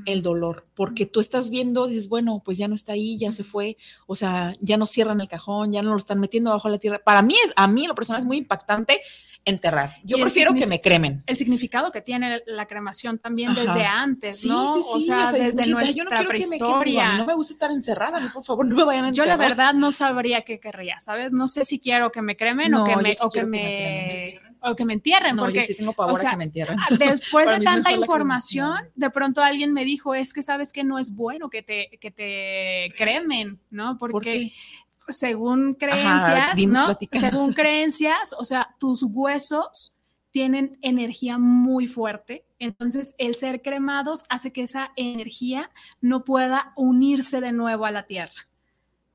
el dolor, porque tú estás viendo, dices, bueno, pues ya no está ahí, ya se fue, o sea, ya no cierran el cajón, ya no lo están metiendo bajo la tierra. Para mí es, a mí lo personal es muy impactante enterrar. Yo prefiero que me cremen. El significado que tiene la cremación también desde antes, ¿no? Sí, sí, sí. O sea, desde nuestra yo no quiero prehistoria. Que me no me gusta estar encerrada, por favor, no me vayan a enterrar. Yo la verdad no sabría qué querría, ¿sabes? No sé si quiero que me cremen o que me, o que me o que me entierren. No, porque, yo sí tengo pavor a que me entierren. Después de tanta información, de pronto alguien me dijo, es que sabes que no es bueno que te, que te cremen, ¿no? Porque según creencias, ¿no? Según creencias, o sea, tus huesos tienen energía muy fuerte. Entonces, el ser cremados hace que esa energía no pueda unirse de nuevo a la tierra.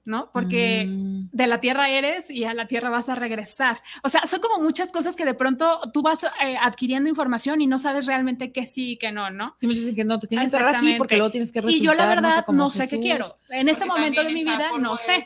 ¿No? Porque Mm. de la tierra eres y a la tierra vas a regresar. O sea, son como muchas cosas que de pronto tú vas eh, adquiriendo información y no sabes realmente qué sí y qué no, ¿no? Sí, muchos dicen que no, te tienes que enterrar así porque luego tienes que Y yo la resucitar, no sé, verdad no sé qué quiero. En ese momento de mi vida no sé.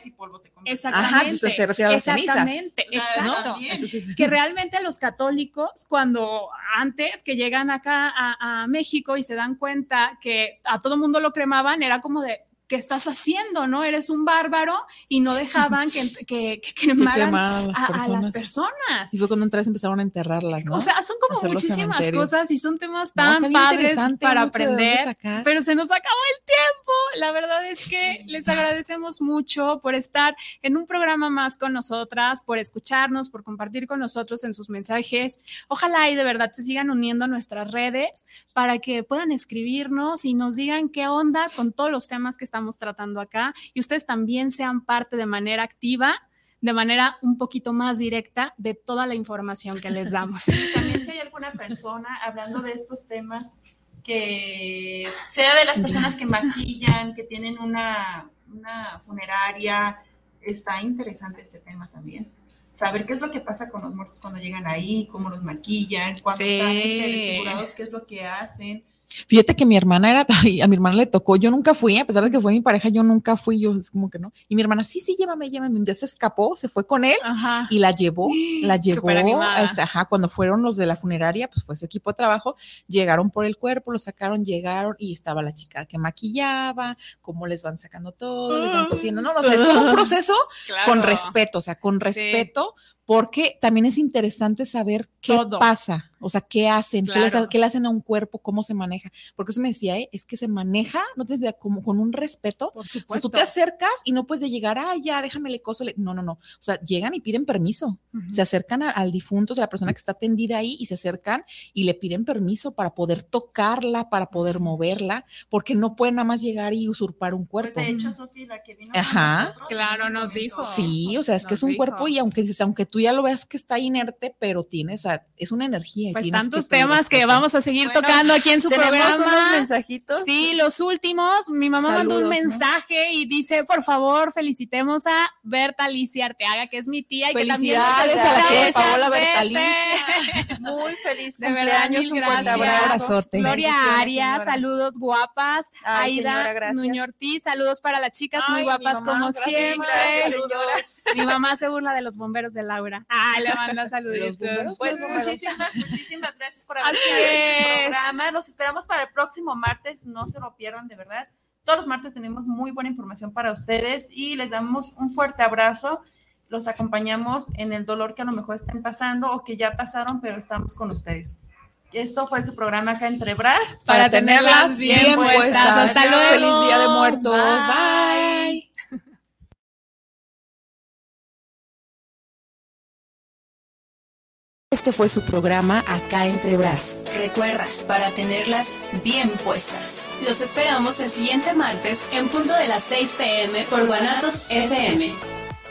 Exactamente. Ajá, entonces se refiere a las cenizas. Exactamente, O sea, exacto. Entonces- que realmente los católicos, cuando antes que llegan acá a, a México y se dan cuenta que a todo mundo lo cremaban, era como de, ¿qué estás haciendo? ¿No? Eres un bárbaro y no dejaban que, que, que cremaran cremaban a, a las personas. Y fue cuando otra vez empezaron a enterrarlas, ¿no? O sea, son como Hacer muchísimas cosas y son temas No, tan bien padres para aprender, pero se nos acabó el tiempo. La verdad es que les agradecemos mucho por estar en un programa más con nosotras, por escucharnos, por compartir con nosotros en sus mensajes. Ojalá y de verdad se sigan uniendo a nuestras redes para que puedan escribirnos y nos digan qué onda con todos los temas que estamos tratando acá y ustedes también sean parte de manera activa de manera un poquito más directa de toda la información que les damos. También si hay alguna persona hablando de estos temas que sea de las personas que maquillan, que tienen una, una funeraria, está interesante este tema también. Saber qué es lo que pasa con los muertos cuando llegan ahí, cómo los maquillan, cuando Sí. están este, desfigurados, qué es lo que hacen. Fíjate que mi hermana era, a mi hermana le tocó, yo nunca fui, a pesar de que fue mi pareja, yo nunca fui, yo es como que no. Y mi hermana, sí, sí, llévame, llévame. Un día se escapó, se fue con él y la llevó, la llevó, Superanimada. este, ajá, cuando fueron los de la funeraria, pues fue su equipo de trabajo, llegaron por el cuerpo, lo sacaron, llegaron y estaba la chica que maquillaba, cómo les van sacando todo, les van cosiendo, no, no, o sea, es todo un proceso con respeto, o sea, con respeto, porque también es interesante saber qué Todo. pasa, o sea, qué hacen, qué, les, Claro. qué le hacen a un cuerpo, cómo se maneja. Porque eso me decía, ¿eh? es que se maneja, no tienes idea, como con un respeto. Por O sea, tú supuesto. te acercas y no puedes de llegar, ah, ya, déjame le coso. le-". No, no, no. O sea, llegan y piden permiso. Ujú. Se acercan a- al difunto, o sea, la persona que está tendida ahí, y se acercan y le piden permiso para poder tocarla, para poder moverla, porque no pueden nada más llegar y usurpar un Pues cuerpo. de hecho, Sofía, la que vino con Ajá. nosotros, Claro, nos dijo. Sí, o sea, es que es un dijo. cuerpo y aunque aunque tú ya lo veas que está inerte, pero tiene, o sea, es una energía. Pues tantos que temas que vamos a seguir Bueno, tocando aquí en su programa. unos mensajitos. Sí, los últimos. Mi mamá mandó un mensaje y dice, por favor, felicitemos a Berta Alicia Arteaga, que es mi tía y que también nos a la escucha tía de muchas Paola veces. Bertalicia. Muy feliz De verdad, mil gracias. abrazote. Gloria Arias, señora. saludos guapas. Ay, señora, Aida gracias. Nuño Ortiz, saludos para las chicas Ay, muy guapas mamá, como gracias, siempre. saludos. Mi mamá se burla de los bomberos de Laura. Ah, le manda saluditos. Pues muchísimas, muchísimas gracias por haber este es. programa. Los esperamos para el próximo martes. No se lo pierdan, de verdad. Todos los martes tenemos muy buena información para ustedes y les damos un fuerte abrazo. Los acompañamos en el dolor que a lo mejor estén pasando o que ya pasaron, pero estamos con ustedes. Esto fue su programa acá entre Bras. Para tenerlas bien puestas. Hasta luego. Feliz Día de Muertos. Bye. Bye. Este fue su programa Acá entre Bras. Recuerda, para tenerlas bien puestas. Los esperamos el siguiente martes en punto de las 6 pm por Guanatos FM.